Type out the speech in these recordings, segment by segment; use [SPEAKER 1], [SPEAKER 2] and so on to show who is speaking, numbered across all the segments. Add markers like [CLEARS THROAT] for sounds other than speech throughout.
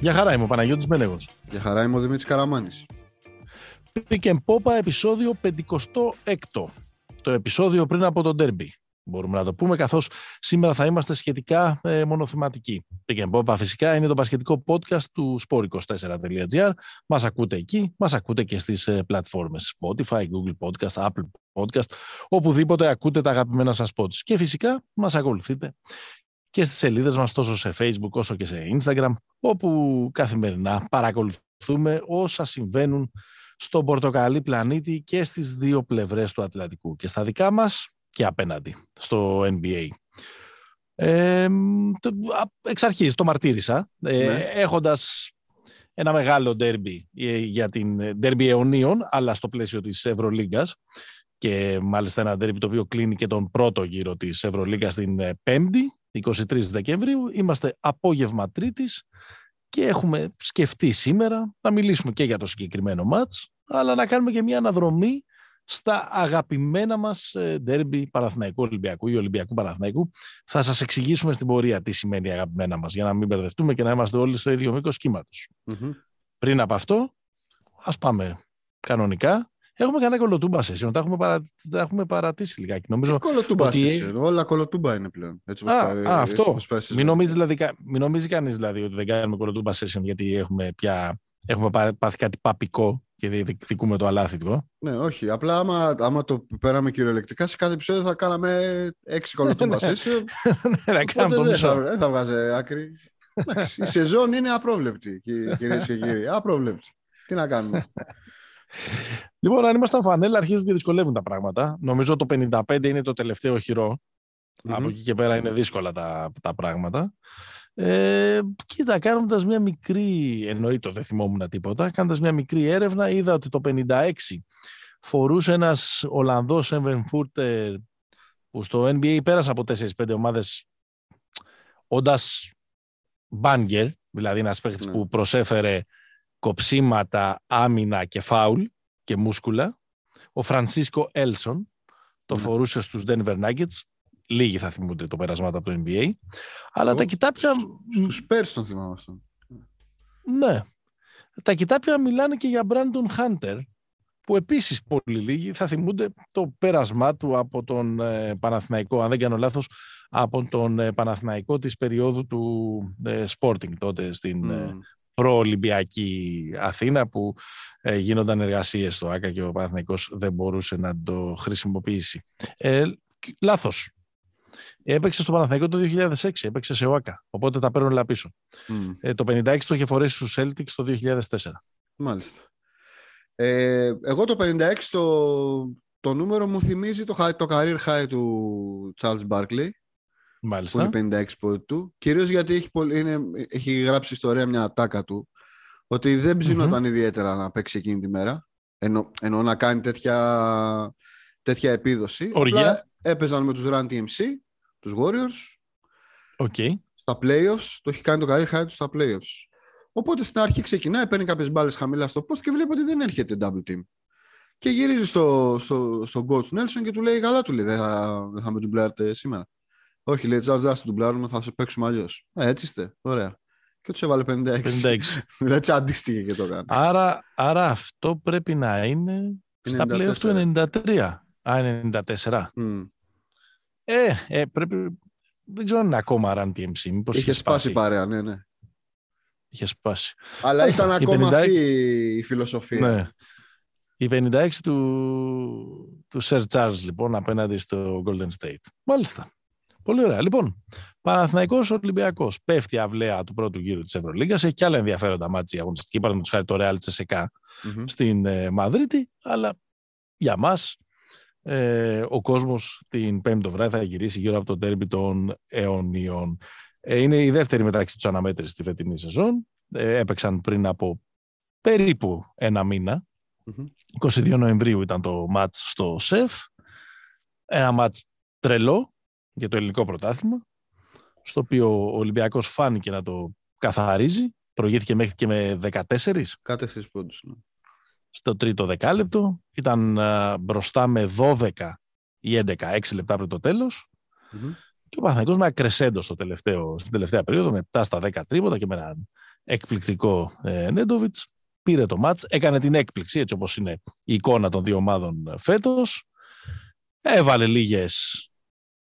[SPEAKER 1] Για χαρά είμαι ο Παναγιώτης Μένεγος.
[SPEAKER 2] Για χαρά είμαι ο Δημήτρης Καραμάνης.
[SPEAKER 1] Pick and Popa επεισόδιο 56. Το επεισόδιο πριν από τον Derby. Μπορούμε να το πούμε, καθώς σήμερα θα είμαστε σχετικά ε, μονοθεματικοί. Pick and Popa φυσικά είναι το πασχετικό podcast του sport24.gr. Μας ακούτε εκεί, μας ακούτε και στις ε, πλατφόρμες Spotify, Google Podcast, Apple Podcast, οπουδήποτε ακούτε τα αγαπημένα σας pods. Και φυσικά μας ακολουθείτε και στις σελίδες μας τόσο σε Facebook όσο και σε Instagram, όπου καθημερινά παρακολουθούμε όσα συμβαίνουν στον πορτοκαλί πλανήτη και στις δύο πλευρές του Ατλαντικού και στα δικά μας και απέναντι στο NBA. Ε, εξ αρχής το μαρτύρησα, ε, ναι. έχοντας ένα μεγάλο ντέρμπι για την ντέρμπι αιωνίων, αλλά στο πλαίσιο της Ευρωλίγκας και μάλιστα ένα ντέρμπι το οποίο κλείνει και τον πρώτο γύρο της Ευρωλίγκας την ε, Πέμπτη 23 Δεκεμβρίου. Είμαστε απόγευμα Τρίτης και έχουμε σκεφτεί σήμερα να μιλήσουμε και για το συγκεκριμένο μάτς, αλλά να κάνουμε και μια αναδρομή στα αγαπημένα μας ντέρμπι Παραθυναϊκού Ολυμπιακού ή Ολυμπιακού Παραθυναϊκού. Θα σας εξηγήσουμε στην πορεία τι σημαίνει αγαπημένα μας, για να μην μπερδευτούμε και να είμαστε όλοι στο ίδιο μήκος κύματος. Πριν από αυτό, ας πάμε κανονικά Έχουμε κανένα κολοτούμπα session, τα έχουμε, παρα... τα έχουμε παρατήσει λιγάκι. Νομίζω
[SPEAKER 2] κολοτούμπα ότι... session, όλα κολοτούμπα είναι πλέον. Έτσι
[SPEAKER 1] α, πάει, α, αυτό. μην νομίζεις, δηλαδή, μην νομίζεις κανείς δηλαδή ότι δεν κάνουμε κολοτούμπα session γιατί έχουμε πια έχουμε πάθει κάτι παπικό και διεκδικούμε το αλάθητο.
[SPEAKER 2] Ναι, όχι. Απλά άμα, άμα το πέραμε κυριολεκτικά, σε κάθε επεισόδιο θα κάναμε έξι κολοτούμπα [LAUGHS] ναι. session. [LAUGHS]
[SPEAKER 1] ναι, να κάνουμε το
[SPEAKER 2] δεν θα, δεν θα βγάζει άκρη. η σεζόν είναι απρόβλεπτη, κυρίες και κύριοι. Απρόβλεπτη. Τι να κάνουμε. [LAUGHS]
[SPEAKER 1] Λοιπόν, αν ήμασταν φανέλα, αρχίζουν και δυσκολεύουν τα πράγματα. Νομίζω το 55 είναι το τελευταίο Από εκεί και πέρα είναι δύσκολα τα, τα πράγματα. Ε, κοίτα, κάνοντας μια μικρή, εννοείται δεν θυμόμουν τίποτα, κάνοντας μια μικρή έρευνα, είδα ότι το 56 φορούσε ένας Ολλανδός Έμβεν Φούρτερ που στο NBA πέρασε από 4-5 ομάδες όντας μπάνγκερ, δηλαδή ένας παίχτης ναι. που προσέφερε κοψίματα, άμυνα και φάουλ και μούσκουλα. Ο Φρανσίσκο Έλσον το ναι. φορούσε στους Denver Nuggets. Λίγοι θα θυμούνται το περασμάτα από το NBA. Αλλά τα κοιτάπια...
[SPEAKER 2] Στους Spurs τον θυμάμαι αυτό.
[SPEAKER 1] Ναι. Τα κοιτάπια μιλάνε και για Brandon Hunter, που επίσης πολύ λίγοι θα θυμούνται το πέρασμά του από τον ε, Παναθηναϊκό, αν δεν κάνω λάθος, από τον ε, Παναθηναϊκό της περίοδου του ε, Sporting τότε στην προολυμπιακή Αθήνα που ε, γίνονταν εργασίες στο ΆΚΑ και ο Παναθηναϊκός δεν μπορούσε να το χρησιμοποιήσει. Ε, λάθος. Έπαιξε στο Παναθηναϊκό το 2006, έπαιξε σε ΟΑΚΑ, οπότε τα παίρνω όλα πίσω. Ε, το 56 το είχε φορέσει στους Celtics το 2004.
[SPEAKER 2] Μάλιστα. Ε, εγώ το 56 το, το νούμερο μου θυμίζει το, το career high του Charles Barkley
[SPEAKER 1] Μάλιστα.
[SPEAKER 2] Που είναι 56 πόδι του. Κυρίως γιατί έχει, είναι, έχει γράψει ιστορία μια ατάκα του. Ότι δεν ψήνονταν ιδιαίτερα να παίξει εκείνη τη μέρα. Ενώ, ενώ να κάνει τέτοια, τέτοια επίδοση.
[SPEAKER 1] Οργία.
[SPEAKER 2] Έπαιζαν με τους Run TMC, τους Warriors.
[SPEAKER 1] Okay.
[SPEAKER 2] Στα playoffs. Το έχει κάνει το career high του στα playoffs. Οπότε στην αρχή ξεκινάει, παίρνει κάποιες μπάλες χαμηλά στο post και βλέπει ότι δεν έρχεται double team. Και γυρίζει στο, στο, στο coach Nelson και του λέει: Καλά, του λέει, δεν θα, δεν θα με ντουμπλάρετε σήμερα. Όχι, λέει Τζάρτζ, α του μπλάρουμε, θα σε παίξουμε αλλιώς. Ε, έτσι είστε. Ωραία. Και τους έβαλε 56. 56. [LAUGHS] δηλαδή αντίστοιχε και το κάνει.
[SPEAKER 1] Άρα, άρα αυτό πρέπει να είναι στα πλέον του 93. Α, 94. Mm. Ε, ε, πρέπει. Δεν ξέρω αν είναι ακόμα Run TMC. Μήπως
[SPEAKER 2] είχε σπάσει παρέα, ναι, ναι.
[SPEAKER 1] Είχε σπάσει.
[SPEAKER 2] Αλλά ήταν ακόμα 56... αυτή η φιλοσοφία. Ναι.
[SPEAKER 1] Η 56 του, του Sir Charles, λοιπόν, απέναντι στο Golden State. Μάλιστα. Πολύ ωραία. Λοιπόν, Παναθηναϊκός Ολυμπιακός. Πέφτει η αυλαία του πρώτου γύρου της Ευρωλίγκας. Έχει και άλλα ενδιαφέροντα μάτια αγωνιστική. Παραδείγματος χάρη το Real Τσεσεκά mm-hmm. στην ε, Μαδρίτη. Αλλά για μας ε, ο κόσμος την Πέμπτη το βράδυ θα γυρίσει γύρω από το τέρμπι των αιωνίων. Ε, είναι η δεύτερη μεταξύ του αναμέτρησης στη φετινή σεζόν. Ε, έπαιξαν πριν από περίπου ένα μήνα. Mm-hmm. 22 Νοεμβρίου ήταν το μάτς στο ΣΕΦ. Ένα μάτς τρελό, για το ελληνικό πρωτάθλημα, στο οποίο ο Ολυμπιακός φάνηκε να το καθαρίζει. προηγήθηκε μέχρι και με 14.
[SPEAKER 2] 14 πόντους. Ναι.
[SPEAKER 1] Στο τρίτο δεκάλεπτο. Ήταν μπροστά με 12 ή 11, 6 λεπτά πριν το τελος Και ο Παναθηναϊκός με ακρεσέντο στο τελευταίο, στην τελευταία περίοδο με 7 στα 10 τρίποτα και με έναν εκπληκτικό ε, Νέντοβιτς. Πήρε το μάτς, έκανε την έκπληξη έτσι όπως είναι η εικόνα των δύο ομάδων φέτος. Έβαλε λίγες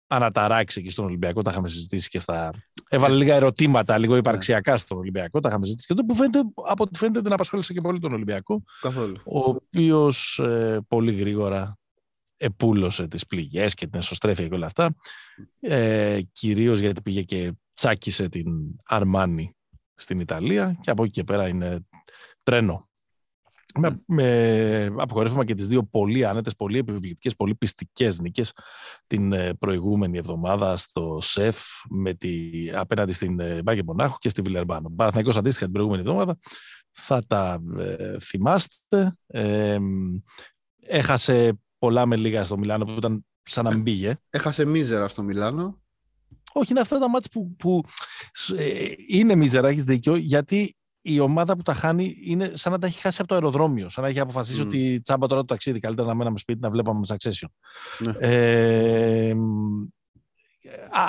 [SPEAKER 1] αναταράξει εκεί στον Ολυμπιακό, τα είχαμε συζητήσει και στα. Έβαλε λίγα ερωτήματα, λίγο υπαρξιακά στον Ολυμπιακό, τα είχαμε συζητήσει και το που φαίνεται, από ό,τι φαίνεται δεν απασχόλησε και πολύ τον Ολυμπιακό.
[SPEAKER 2] Καθόλου.
[SPEAKER 1] Ο οποίος ε, πολύ γρήγορα επούλωσε τις πληγές και την εσωστρέφεια και όλα αυτά. Ε, κυρίως γιατί πήγε και τσάκισε την Αρμάνη στην Ιταλία και από εκεί και πέρα είναι τρένο με, με αποκορύφωμα και τις δύο πολύ άνετες, πολύ επιβλητικές, πολύ πιστικές νίκες την ε, προηγούμενη εβδομάδα στο ΣΕΦ με τη, απέναντι στην ε, Μπάγκε Μονάχου και στη Βιλερμπάνο. Παναθηναϊκός αντίστοιχα την προηγούμενη εβδομάδα θα τα ε, θυμάστε. Ε, έχασε πολλά με λίγα στο Μιλάνο που ήταν σαν να μην πήγε.
[SPEAKER 2] Έχασε μίζερα στο Μιλάνο.
[SPEAKER 1] Όχι, είναι αυτά τα μάτια που, που είναι μίζερα, έχεις δίκιο, γιατί η ομάδα που τα χάνει είναι σαν να τα έχει χάσει από το αεροδρόμιο. Σαν να έχει αποφασίσει mm. ότι τσάμπα τώρα το ταξίδι. Καλύτερα να μέναμε σπίτι να βλέπαμε με succession. Ναι. Ε, α,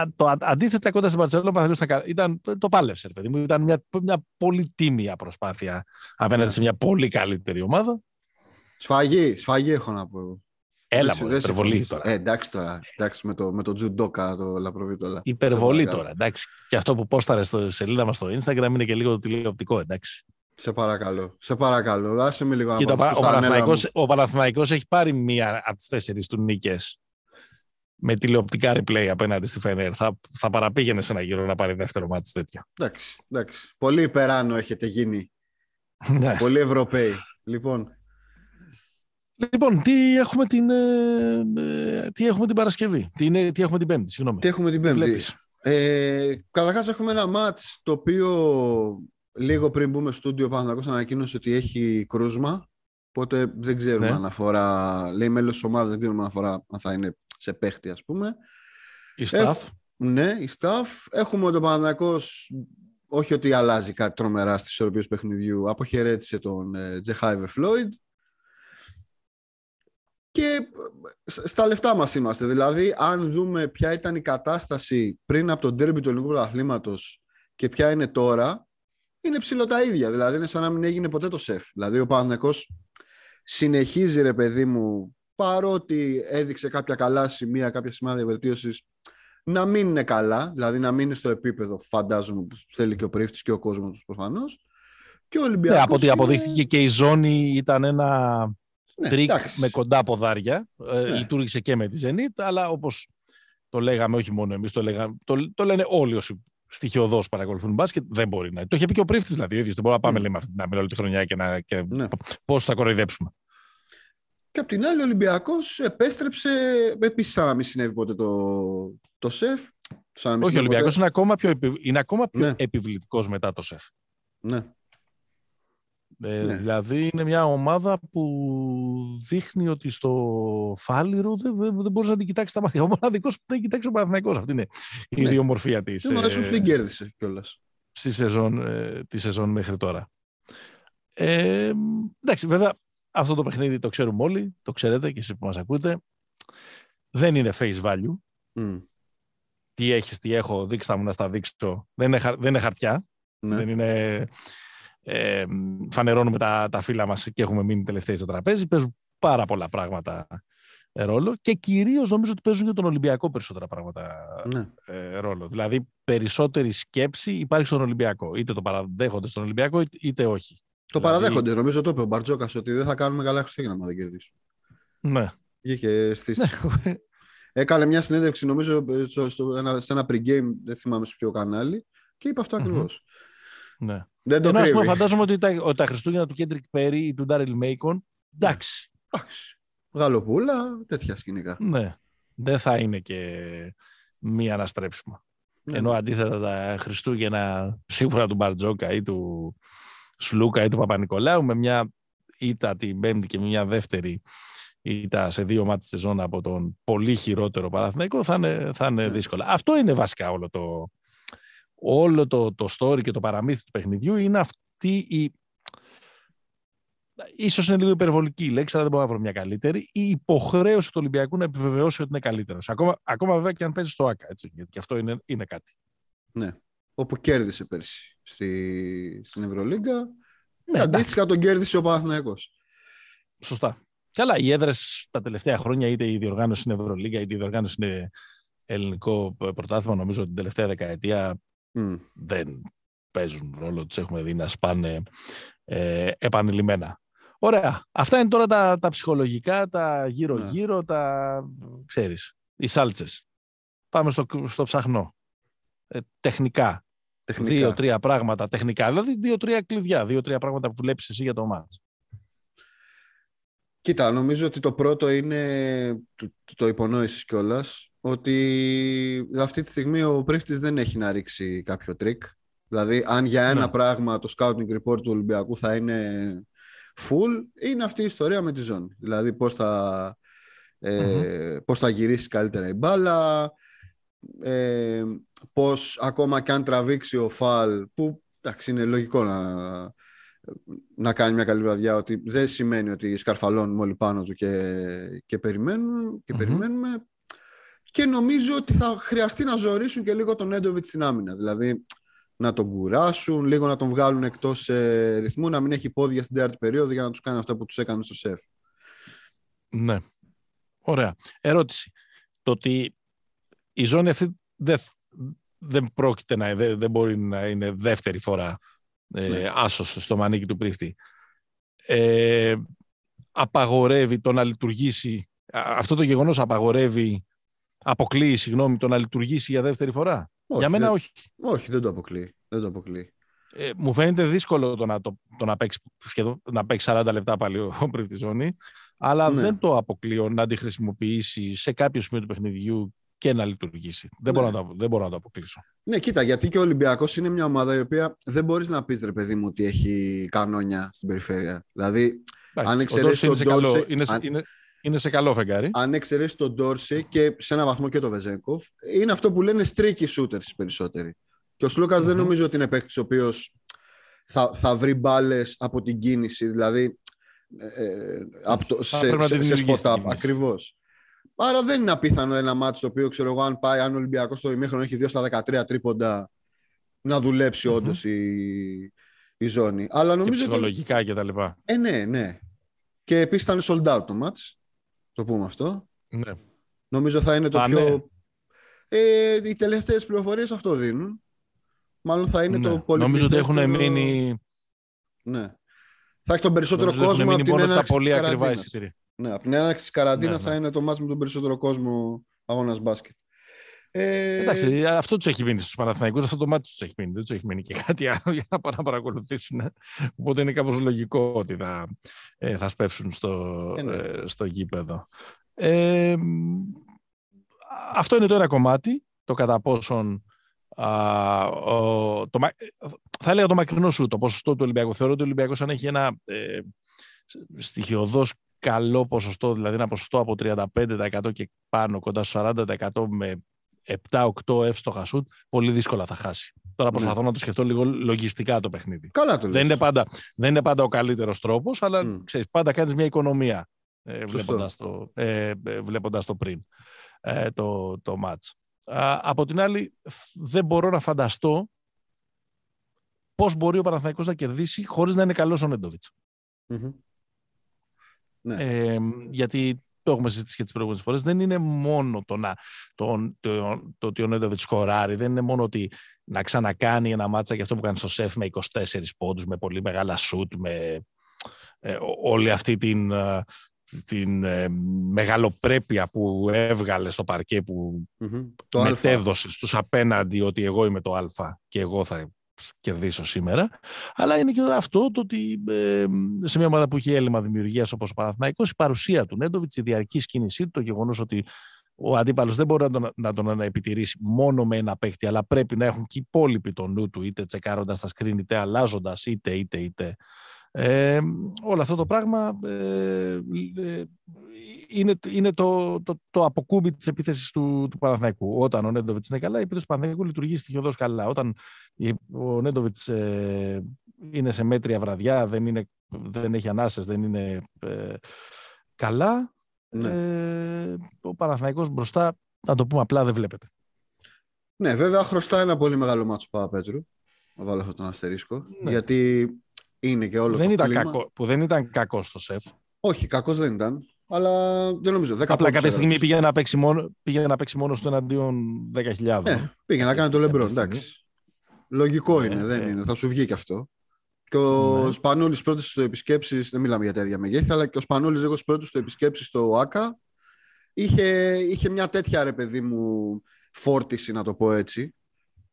[SPEAKER 1] α, το αντίθετα κοντά στην Παρσελόνα ήταν, το πάλευσε, παιδί μου. Ήταν μια, μια πολύ τίμια προσπάθεια απέναντι ναι. σε μια πολύ καλύτερη ομάδα.
[SPEAKER 2] Σφαγή, σφαγή έχω να πω.
[SPEAKER 1] Έλα μου, υπερβολή τώρα.
[SPEAKER 2] Ε, εντάξει τώρα, εντάξει, με το, με το τζουντόκα το λαπροβίτολα.
[SPEAKER 1] Υπερβολή τώρα, εντάξει. Και αυτό που πόσταρε στη σελίδα μας στο Instagram είναι και λίγο τηλεοπτικό, εντάξει.
[SPEAKER 2] Σε παρακαλώ, σε παρακαλώ, δάσε με λίγο
[SPEAKER 1] να πάω. Ο, Παναθηναϊκός, ο Παναθηναϊκός έχει πάρει μία από τις τέσσερις του νίκες με τηλεοπτικά replay απέναντι στη Φενέρ. Θα, θα παραπήγαινε σε ένα γύρο να πάρει δεύτερο μάτι τέτοιο.
[SPEAKER 2] Εντάξει, εντάξει. Πολύ υπεράνω έχετε γίνει. Ναι. Πολύ Ευρωπαίοι. Λοιπόν,
[SPEAKER 1] Λοιπόν, τι έχουμε την, ε, ε, τι έχουμε την Παρασκευή, τι, είναι, τι έχουμε την Πέμπτη, συγγνώμη.
[SPEAKER 2] Τι έχουμε την Πέμπτη; Ε, Καταρχάς έχουμε ένα μάτς το οποίο λίγο πριν μπούμε στο στούντιο Παναθηναϊκός ανακοίνωσε ότι έχει κρούσμα. Οπότε δεν ξέρουμε ναι. αν αφορά, λέει μέλος της ομάδας, δεν ξέρουμε αν αφορά αν θα είναι σε παίχτη ας πούμε.
[SPEAKER 1] Η staff.
[SPEAKER 2] ναι, η staff. Έχουμε τον Παναθηναϊκός, όχι ότι αλλάζει κάτι τρομερά στις ισορροπίες παιχνιδιού, αποχαιρέτησε τον ε, Τζεχάιβε Φλόιντ. Και στα λεφτά μας είμαστε. Δηλαδή, αν δούμε ποια ήταν η κατάσταση πριν από τον τέρμπι του ελληνικού πρωταθλήματος και ποια είναι τώρα, είναι ψηλό τα ίδια. Δηλαδή, είναι σαν να μην έγινε ποτέ το σεφ. Δηλαδή, ο Παναθηναϊκός συνεχίζει, ρε παιδί μου, παρότι έδειξε κάποια καλά σημεία, κάποια σημάδια βελτίωσης, να μην είναι καλά, δηλαδή να μην είναι στο επίπεδο, φαντάζομαι, που θέλει και ο Πρίφτης και ο κόσμος προφανώς. Και ο Ολυμπιακός
[SPEAKER 1] ναι, από ότι αποδείχθηκε και η ζώνη ήταν ένα ναι, τρικ με κοντά ποδάρια. Ε, ναι. λειτούργησε και με τη Zenit, αλλά όπως το λέγαμε, όχι μόνο εμείς, το, το, το λένε όλοι όσοι στοιχειωδώς παρακολουθούν μπάσκετ, δεν μπορεί να. Το είχε πει και ο Πρίφτης δηλαδή. Ο ίδιος, δεν μπορούμε να πάμε mm. με αυτή την άμυνα όλη τη χρονιά και, να, και ναι. πώς θα κοροϊδέψουμε.
[SPEAKER 2] Και απ' την άλλη, ο Ολυμπιακός επέστρεψε επίσης σαν να μην συνέβη ποτέ το, το σεφ.
[SPEAKER 1] Σαν όχι, ο Ολυμπιακός είναι ακόμα πιο, είναι ακόμα πιο ναι. επιβλητικός μετά το σεφ.
[SPEAKER 2] Ναι.
[SPEAKER 1] Ε, ναι. Δηλαδή είναι μια ομάδα που δείχνει ότι στο φάληρο δεν, δεν, δεν μπορείς να την κοιτάξεις τα μάτια. Ο μοναδικός που δεν κοιτάξει ο Παναθυναϊκό. Αυτή είναι η ναι. ιδιομορφία της.
[SPEAKER 2] Δεν μου δεν κέρδισε κιόλας.
[SPEAKER 1] Στη σεζόν, ε, τη σεζόν μέχρι τώρα. Ε, εντάξει, βέβαια αυτό το παιχνίδι το ξέρουμε όλοι, το ξέρετε και εσείς που μας ακούτε. Δεν είναι face value. Mm. Τι έχεις, τι έχω, δείξτε μου να στα δείξω. Δεν είναι, δεν είναι χαρτιά. Ναι. Δεν είναι ε, φανερώνουμε τα, τα φύλλα μας και έχουμε μείνει τελευταίοι στο τραπέζι. Παίζουν πάρα πολλά πράγματα ε, ρόλο και κυρίως νομίζω ότι παίζουν για τον Ολυμπιακό περισσότερα πράγματα ναι. ε, ρόλο. Δηλαδή περισσότερη σκέψη υπάρχει στον Ολυμπιακό. Είτε το παραδέχονται στον Ολυμπιακό είτε όχι.
[SPEAKER 2] Το δηλαδή... παραδέχονται. Νομίζω το είπε ο Μπαρτζόκας ότι δεν θα κάνουμε καλά Χριστούγεννα να δεν κερδίσουμε.
[SPEAKER 1] Ναι.
[SPEAKER 2] Βγήκε στη... Ναι. Έκανε μια συνέντευξη νομίζω στο, στο, σε ένα pre-game, δεν θυμάμαι σε ποιο κανάλι και είπε αυτό ακριβώς.
[SPEAKER 1] Ναι. Δεν το Ενώ, πούμε, φαντάζομαι ότι τα, ότι τα Χριστούγεννα του Κέντρικ Πέρι ή του Ντάριλ Μέικον, εντάξει.
[SPEAKER 2] Εντάξει. Γαλοπούλα, τέτοια σκηνικά.
[SPEAKER 1] Ναι. Δεν θα είναι και μία αναστρέψιμα. Ναι. Ενώ αντίθετα τα Χριστούγεννα σίγουρα του Μπαρτζόκα ή του Σλούκα ή του Παπα-Νικολάου με μια ήττα την Πέμπτη και μια δεύτερη ήττα σε δύο μάτια σεζόν από τον πολύ χειρότερο Παναθηναϊκό θα είναι, θα είναι ναι. δύσκολα. Αυτό είναι βασικά όλο το, όλο το, το story και το παραμύθι του παιχνιδιού είναι αυτή η ίσως είναι λίγο υπερβολική η λέξη, αλλά δεν μπορώ να βρω μια καλύτερη, η υποχρέωση του Ολυμπιακού να επιβεβαιώσει ότι είναι καλύτερος. Ακόμα, ακόμα βέβαια και αν παίζει στο ΑΚΑ, έτσι, γιατί και αυτό είναι, είναι κάτι.
[SPEAKER 2] Ναι. Όπου κέρδισε πέρσι στη, στην Ευρωλίγκα. Ναι, αντίστοιχα τον κέρδισε ο Παναθηναϊκός.
[SPEAKER 1] Σωστά. Και άλλα, οι έδρες τα τελευταία χρόνια, είτε η διοργάνωση είναι Ευρωλίγκα, είτε η διοργάνωση είναι ελληνικό πρωτάθλημα, νομίζω ότι την τελευταία δεκαετία mm. δεν παίζουν ρόλο. Τους έχουμε δει να σπάνε ε, επανειλημμένα. Ωραία. Αυτά είναι τώρα τα, τα ψυχολογικά, τα γύρω-γύρω, ναι. τα ξέρεις, οι σάλτσες. Πάμε στο, στο ψαχνό. Ε, τεχνικά. Δύο-τρία πράγματα τεχνικά. Δηλαδή δύο-τρία κλειδιά, δύο-τρία πράγματα που βλέπεις εσύ για το ματς.
[SPEAKER 2] Κοίτα, νομίζω ότι το πρώτο είναι, το, το υπονόησες κιόλας, ότι αυτή τη στιγμή ο Πρίφτης δεν έχει να ρίξει κάποιο τρικ. Δηλαδή, αν για ένα ναι. πράγμα το scouting report του Ολυμπιακού θα είναι full, είναι αυτή η ιστορία με τη ζώνη. Δηλαδή, πώς θα, ε, πώς θα γυρίσει καλύτερα η μπάλα, ε, πώς ακόμα και αν τραβήξει ο Φαλ, που εντάξει, είναι λογικό να, να κάνει μια καλή βραδιά, ότι δεν σημαίνει ότι σκαρφαλώνουμε όλοι πάνω του και, και, περιμένουν, και περιμένουμε. Και νομίζω ότι θα χρειαστεί να ζωρίσουν και λίγο τον Έντοβιτς στην άμυνα. Δηλαδή, να τον κουράσουν, λίγο να τον βγάλουν εκτός ε, ρυθμού, να μην έχει πόδια στην τέταρτη περίοδο για να τους κάνει αυτά που τους έκανε στο σεφ.
[SPEAKER 1] Ναι. Ωραία. Ερώτηση. Το ότι η ζώνη αυτή δεν, δεν πρόκειται να δεν, δεν μπορεί να είναι δεύτερη φορά ε, ναι. άσος στο μανίκι του πρίφτη. Ε, απαγορεύει το να λειτουργήσει αυτό το γεγονός απαγορεύει αποκλείει συγγνώμη το να λειτουργήσει για δεύτερη φορά;
[SPEAKER 2] Όχι,
[SPEAKER 1] Για μένα
[SPEAKER 2] δεν,
[SPEAKER 1] όχι.
[SPEAKER 2] Όχι, δεν το αποκλείει. Δεν το αποκλείει.
[SPEAKER 1] Ε, μου φαίνεται δύσκολο το να, το, το να, παίξει, σχεδόν, να παίξει 40 λεπτά πάλι ο τη ζώνη, αλλά ναι. δεν το αποκλείω να τη χρησιμοποιήσει σε κάποιο σημείο του παιχνιδιού και να λειτουργήσει. Δεν, μπορώ, ναι. να το, δεν μπορώ να το αποκλείσω.
[SPEAKER 2] Ναι, κοίτα, γιατί και ο Ολυμπιακός είναι μια ομάδα η οποία δεν μπορείς να πεις ρε παιδί μου ότι έχει κανόνια στην περιφέρεια. Δηλαδή, αν εξαιρέσεις τον Ντόρσε.
[SPEAKER 1] Είναι, είναι, είναι σε καλό φεγγάρι.
[SPEAKER 2] Αν εξαιρέσεις τον Ντόρση και σε ένα βαθμό και τον Βεζέγκοφ, είναι αυτό που λένε streaky shooters περισσότεροι. Και ο σλουκα δεν νομίζω ότι είναι παίκτης ο οποίος θα, θα βρει μπάλες από την κίνηση, δηλαδή ε, ε από το, σε, σε, σε spot-up. Ακριβώς. Άρα δεν είναι απίθανο ένα μάτσο το οποίο ξέρω εγώ, αν πάει, αν ο Ολυμπιακός στο ημίχρονο έχει 2 στα 13 τρίποντα, να δουλέψει mm-hmm. όντως η, η ζώνη. Αλλά νομίζω
[SPEAKER 1] και ψυχολογικά και τα λοιπά.
[SPEAKER 2] Ε, ναι, ναι. Και επίσης ήταν sold out το μάτς το πούμε αυτό.
[SPEAKER 1] Ναι.
[SPEAKER 2] Νομίζω θα είναι το πιο... Ε, οι τελευταίες πληροφορίες αυτό δίνουν. Μάλλον θα είναι ναι. το πολύ
[SPEAKER 1] Νομίζω ότι έχουν μείνει...
[SPEAKER 2] Ναι. Θα έχει τον περισσότερο Νομίζω κόσμο
[SPEAKER 1] από την έναρξη πολύ ακριβά εισιτήρια.
[SPEAKER 2] Ναι, από την έναρξη της καραντίνας ναι, θα ναι. είναι το μάτς με τον περισσότερο κόσμο αγώνας μπάσκετ.
[SPEAKER 1] Ε... Εντάξει, αυτό τους έχει μείνει στους Παναθηναϊκούς, αυτό το μάτι τους έχει μείνει. Δεν τους έχει μείνει και κάτι άλλο για να πάνε να παρακολουθήσουν. Οπότε είναι κάπως λογικό ότι θα, ε, θα σπεύσουν στο, ε, ναι. ε, στο γήπεδο. Ε, αυτό είναι το ένα κομμάτι, το κατά πόσον α, ο, το, θα έλεγα το μακρινό σου το ποσοστό του Ολυμπιακού. Θεωρώ ότι ο Ολυμπιακός αν έχει ένα ε, στοιχειοδός καλό ποσοστό, δηλαδή ένα ποσοστό από 35% και πάνω, κοντά στο 40% με 7-8 εύστοχα σουτ, πολύ δύσκολα θα χάσει. Τώρα ναι. προσπαθώ να το σκεφτώ λίγο λογιστικά το παιχνίδι.
[SPEAKER 2] Καλά το
[SPEAKER 1] δεν, είναι πάντα, δεν είναι πάντα ο καλύτερος τρόπος, αλλά mm. ξέρεις, πάντα κάνεις μια οικονομία ε, βλέποντας το, ε, ε, βλέποντας το πριν ε, το, το match. από την άλλη, δεν μπορώ να φανταστώ πώς μπορεί ο Παναθηναϊκός να κερδίσει χωρίς να είναι καλός ο νεντοβιτς Ναι. Ε, γιατί το έχουμε συζητήσει και τις προηγούμενες φορές, δεν είναι μόνο το, να, το, το, το, ότι ο Νέντοβιτς σκοράρει, δεν είναι μόνο ότι να ξανακάνει ένα μάτσα για αυτό που κάνει στο σεφ με 24 πόντους, με πολύ μεγάλα σουτ, με ε, όλη αυτή την, ε, την ε, μεγαλοπρέπεια που έβγαλε στο παρκέ που mm-hmm. μετέδωσε στους απέναντι ότι εγώ είμαι το α και εγώ θα κερδίσω σήμερα. Αλλά είναι και αυτό το ότι ε, σε μια ομάδα που έχει έλλειμμα δημιουργίας όπως ο Παναθηναϊκός, η παρουσία του Νέντοβιτς, η διαρκή κίνησή του, το γεγονός ότι ο αντίπαλος δεν μπορεί να τον, να τον επιτηρήσει μόνο με ένα παίχτη, αλλά πρέπει να έχουν και οι υπόλοιποι το νου του, είτε τσεκάροντας τα σκριν, είτε αλλάζοντας, είτε, είτε, είτε Ε, όλο αυτό το πράγμα ε, ε, είναι, είναι το, το, το αποκούμπι της επίθεσης του, του Παναθηναϊκού. Όταν ο Νέντοβιτς είναι καλά, η επίθεση του Παναθηναϊκού λειτουργεί στοιχειοδός καλά. Όταν ο Νέντοβιτς ε, είναι σε μέτρια βραδιά, δεν, είναι, δεν έχει ανάσες, δεν είναι ε, καλά, ναι. ε, ο Παναθηναϊκός μπροστά, να το πούμε απλά, δεν βλέπετε.
[SPEAKER 2] Ναι, βέβαια χρωστά ένα πολύ μεγάλο μάτσο Παπαπέτρου. Να βάλω αυτόν τον αστερίσκο. Ναι. Γιατί είναι και όλο
[SPEAKER 1] δεν
[SPEAKER 2] το
[SPEAKER 1] ήταν
[SPEAKER 2] κλίμα.
[SPEAKER 1] Κακό, που δεν ήταν κακό στο σεφ.
[SPEAKER 2] Όχι, κακός δεν ήταν. Αλλά δεν νομίζω.
[SPEAKER 1] Απλά κάποια στιγμή πήγε να, παίξει μόνο, πήγε να παίξει μόνος του εναντίον 10.000.
[SPEAKER 2] Ναι, πήγε να κάνει το λεμπρό. Εντάξει. Λογικό ναι, είναι, δεν ναι. είναι. Θα σου βγει και αυτό. Και ο ναι. Σπανούλη πρώτος στο επισκέψεις, δεν μιλάμε για τέτοια μεγέθη, αλλά και ο Σπανούλη λίγο πρώτος στο επισκέψεις στο ΑΚΑ είχε, είχε μια τέτοια ρε παιδί μου φόρτιση, να το πω έτσι.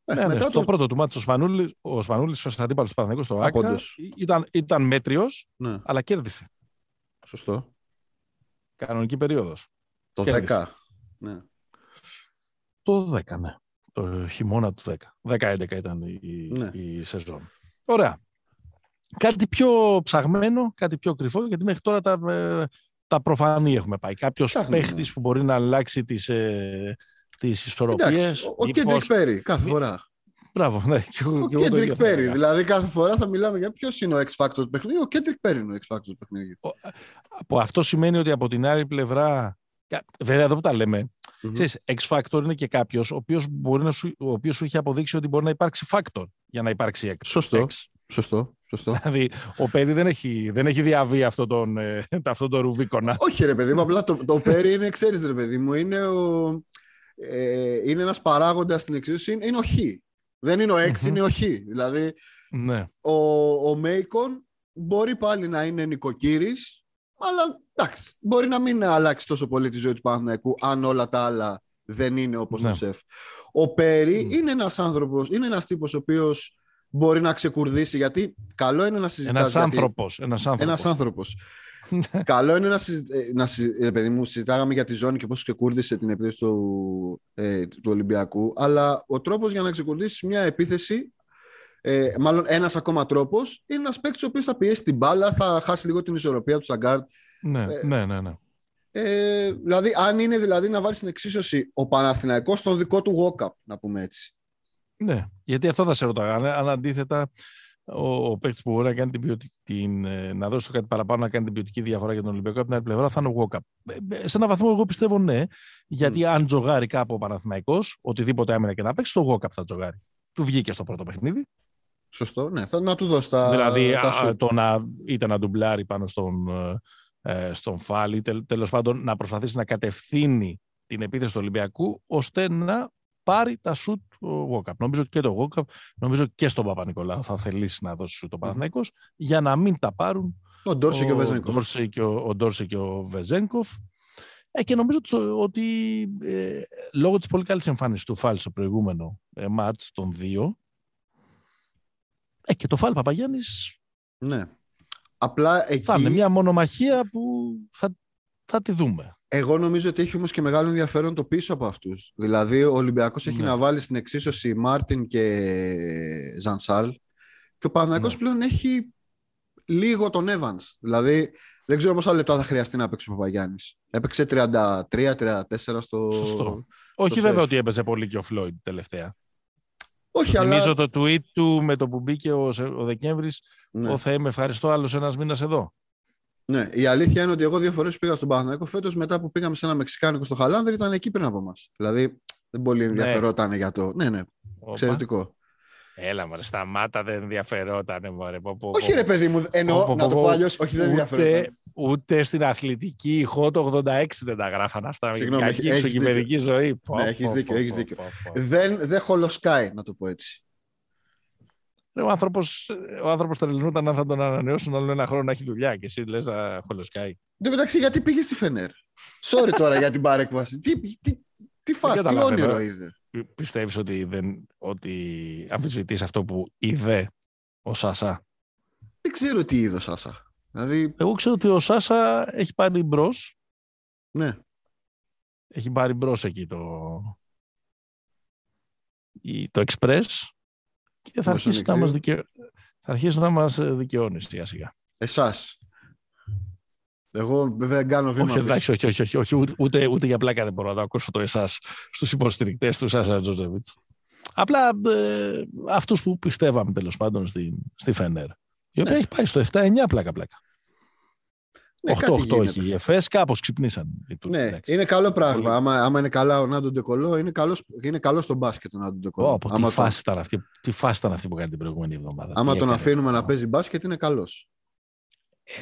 [SPEAKER 1] Ε, ναι, μετά ναι, το... πρώτο του μάτι ο Σπανούλη, ο Σπανούλης, ο αντίπαλος του Παναγενικού στο ΑΚΑ, ήταν, ήταν μέτριος, ναι. αλλά κέρδισε.
[SPEAKER 2] Σωστό.
[SPEAKER 1] Κανονική περίοδος.
[SPEAKER 2] Το κέρδισε. 10. Ναι.
[SPEAKER 1] Το 10, ναι. Το χειμώνα του 10. 10-11 ήταν η, ναι. η σεζόν. Ωραία. Κάτι πιο ψαγμένο, κάτι πιο κρυφό, γιατί μέχρι τώρα τα, ε, τα προφανή έχουμε πάει. Κάποιος παίχτης ναι. που μπορεί να αλλάξει τις ε, τις ισορροπίες.
[SPEAKER 2] ο Κέντρικ Πέρι κάθε φορά.
[SPEAKER 1] Μπράβο, ναι.
[SPEAKER 2] ο Κέντρικ Πέρι. Δηλαδή κάθε φορά θα μιλάμε για ποιος είναι ο X Factor του παιχνιδιού. Ο Κέντρικ Πέρι είναι ο X Factor του παιχνιδιού.
[SPEAKER 1] Από αυτό σημαίνει ότι από την άλλη πλευρά. Βέβαια, εδώ που τα λέμε, mm-hmm. ξέρεις, X Factor είναι και κάποιος ο οποίος σου, ο οποίος σου έχει αποδείξει ότι μπορεί να υπάρξει factor για να υπάρξει X.
[SPEAKER 2] Σωστό. X. Σωστό. Σωστό.
[SPEAKER 1] Δηλαδή, ο Πέρι δεν έχει, δεν έχει διαβεί αυτό τον, ε, αυτό το ρουβίκονα.
[SPEAKER 2] Όχι, ρε παιδί μου, απλά το, το Πέρι είναι, ξέρεις, ρε παιδί μου, είναι ο, ε, είναι ένας παράγοντας στην εξίσωση, είναι ο Χ. Δεν είναι ο X, είναι ο Χ. Δηλαδή,
[SPEAKER 1] ναι.
[SPEAKER 2] ο, ο Μέικον μπορεί πάλι να είναι νοικοκύρης, αλλά εντάξει, μπορεί να μην αλλάξει τόσο πολύ τη ζωή του Παναθηναϊκού αν όλα τα άλλα δεν είναι όπως ναι. το σεφ. Ο Πέρι είναι ένας άνθρωπος, είναι ένας τύπος ο οποίος μπορεί να ξεκουρδίσει γιατί καλό είναι να συζητάς.
[SPEAKER 1] Ένας άνθρωπος. Ένας άνθρωπος.
[SPEAKER 2] Ένας άνθρωπος. [LAUGHS] Καλό είναι να, να ε, παιδί μου, συζητάγαμε για τη ζώνη και πώς ξεκούρδισε την επίθεση του, ε, του Ολυμπιακού. Αλλά ο τρόπος για να ξεκουρδίσεις μια επίθεση, ε, μάλλον ένας ακόμα τρόπος, είναι ένας παίκτης ο οποίος θα πιέσει την μπάλα, θα χάσει λίγο την ισορροπία του Σαγκάρτ.
[SPEAKER 1] Ναι, ε, ναι, ναι. ναι.
[SPEAKER 2] Ε, δηλαδή, αν είναι δηλαδή να βάλεις στην εξίσωση ο Παναθηναϊκός στον δικό του walk-up, να πούμε έτσι.
[SPEAKER 1] Ναι, γιατί αυτό θα σε ρωτάγανε. Αν αντίθετα ο, ο παίκτης που μπορεί να, κάνει την ποιοτική, την, ε, να δώσει το κάτι παραπάνω, να κάνει την ποιοτική διαφορά για τον Ολυμπιακό από την άλλη πλευρά, θα είναι ο Walkup. Ε, ε, σε έναν βαθμό, εγώ πιστεύω ναι, γιατί mm. αν τζογάρει κάπου ο Παναθηναϊκός, οτιδήποτε έμενε και να παίξει, το Walkup θα τζογάρει. Του βγήκε στο πρώτο παιχνίδι.
[SPEAKER 2] Σωστό, ναι. Θα, να του δώσει τα.
[SPEAKER 1] Δηλαδή, τα το να, είτε να ντουμπλάρει πάνω στον, ε, στον Φάλι, τέλος πάντων να προσπαθήσει να κατευθύνει την επίθεση του Ολυμπιακού, ώστε να πάρει τα σουτ ο Walkup. Νομίζω και το Walkup, νομίζω και στον Παπα-Νικολάου θα θελήσει να δώσει σουτ ο Παναθηναϊκός για να μην τα πάρουν
[SPEAKER 2] ο Ντόρση και ο Βεζέγκοφ.
[SPEAKER 1] Και ο, ο Ντόρση και ο Βεζέγκοφ. Ε, και νομίζω ότι ε, λόγω της πολύ καλής εμφάνισης του Φάλ στο προηγούμενο ε, μάτς των δύο ε, και το Φάλ Παπαγιάννης
[SPEAKER 2] ναι. Απλά εκεί...
[SPEAKER 1] θα είναι μια μονομαχία που θα, θα τη δούμε.
[SPEAKER 2] Εγώ νομίζω ότι έχει όμως και μεγάλο ενδιαφέρον το πίσω από αυτούς. Δηλαδή, ο Ολυμπιακός έχει ναι. να βάλει στην εξίσωση Μάρτιν και Ζανσάρλ. Και ο Παναγιώ ναι. πλέον έχει λίγο τον Evans. Δηλαδή, δεν ξέρω πόσα λεπτά θα χρειαστεί να παίξει ο Παπαγιάννης. Έπαιξε 33-34 στο.
[SPEAKER 1] Σωστό. Όχι βέβαια ότι έπαιζε πολύ και ο Φλόιντ τελευταία.
[SPEAKER 2] Όχι, αλλά...
[SPEAKER 1] Θυμίζω το tweet του με το που μπήκε ο, ο Δεκέμβρης. Ναι. Ο Θεέ, με ευχαριστώ άλλος ένας μήνας εδώ.
[SPEAKER 2] Ναι, η αλήθεια είναι ότι εγώ δύο φορές πήγα στον Παναθηναϊκό φέτος μετά που πήγαμε σε ένα Μεξικάνικο στο Χαλάνδρη ήταν εκεί πριν από εμά. Δηλαδή δεν πολύ ναι. ενδιαφερόταν ναι. για το. Ναι, ναι. Εξαιρετικό.
[SPEAKER 1] Έλα μωρέ, σταμάτα δεν ενδιαφερόταν μωρέ.
[SPEAKER 2] όχι ρε παιδί μου, εννοώ να το πω αλλιώς, όχι δεν ενδιαφερόταν.
[SPEAKER 1] Ούτε στην αθλητική ηχό το 86 δεν τα γράφαν αυτά. Συγγνώμη, κακή εξωγημερική ζωή.
[SPEAKER 2] Ναι, έχεις δίκιο, έχεις δίκιο. Δεν, δεν χολοσκάει, να το πω έτσι.
[SPEAKER 1] Ο άνθρωπος ο άνθρωπος τρελνούταν αν θα τον ανανεώσουν άλλο ένα χρόνο να έχει δουλειά και εσύ λες να χολοσκάει.
[SPEAKER 2] Δεν μεταξύ, γιατί πήγες στη Φενέρ; Sorry τώρα για την παρέκβαση. Τι, τι, τι φας, τι όνειρο είδε.
[SPEAKER 1] Πιστεύεις ότι, δεν, ότι αμφισβητείς αυτό που είδε ο Σάσα;
[SPEAKER 2] Δεν ξέρω τι είδε ο Σάσα. Δηλαδή...
[SPEAKER 1] Εγώ ξέρω ότι ο Σάσα έχει πάρει μπρος.
[SPEAKER 2] Ναι.
[SPEAKER 1] Έχει πάρει μπρος εκεί το, το Express και θα αρχίσει, να μας δικαι... θα αρχίσει να μας δικαιώνεις σιγά σιγά.
[SPEAKER 2] Εσάς. Εγώ βέβαια δεν κάνω βήμα.
[SPEAKER 1] Όχι, εντάξει, όχι, όχι, όχι, όχι, ούτε, ούτε για πλάκα δεν μπορώ να το ακούσω το εσάς στους υποστηρικτές του Σάσα Τζότζεβιτ. Απλά ε, αυτούς που πιστεύαμε τέλος πάντων στη, στη Φενέρ. Η οποία ναι. έχει πάει στο 7-9 πλάκα-πλάκα. Ναι, 8-8 έχει. Οι ΕΦΕΣ κάπως ξυπνήσαν.
[SPEAKER 2] Ναι, εντάξει. είναι καλό πράγμα. Άμα, άμα είναι καλά ο Νάντο Ντεκολό, είναι καλός είναι καλός στο μπάσκετ ο Νάντο Ντεκολό.
[SPEAKER 1] Oh, τι, φάση ήταν αυτή, τι φάση ήταν αυτή που κάνει την προηγούμενη εβδομάδα.
[SPEAKER 2] Άμα τον αφήνουμε να παίζει μπάσκετ, είναι καλός.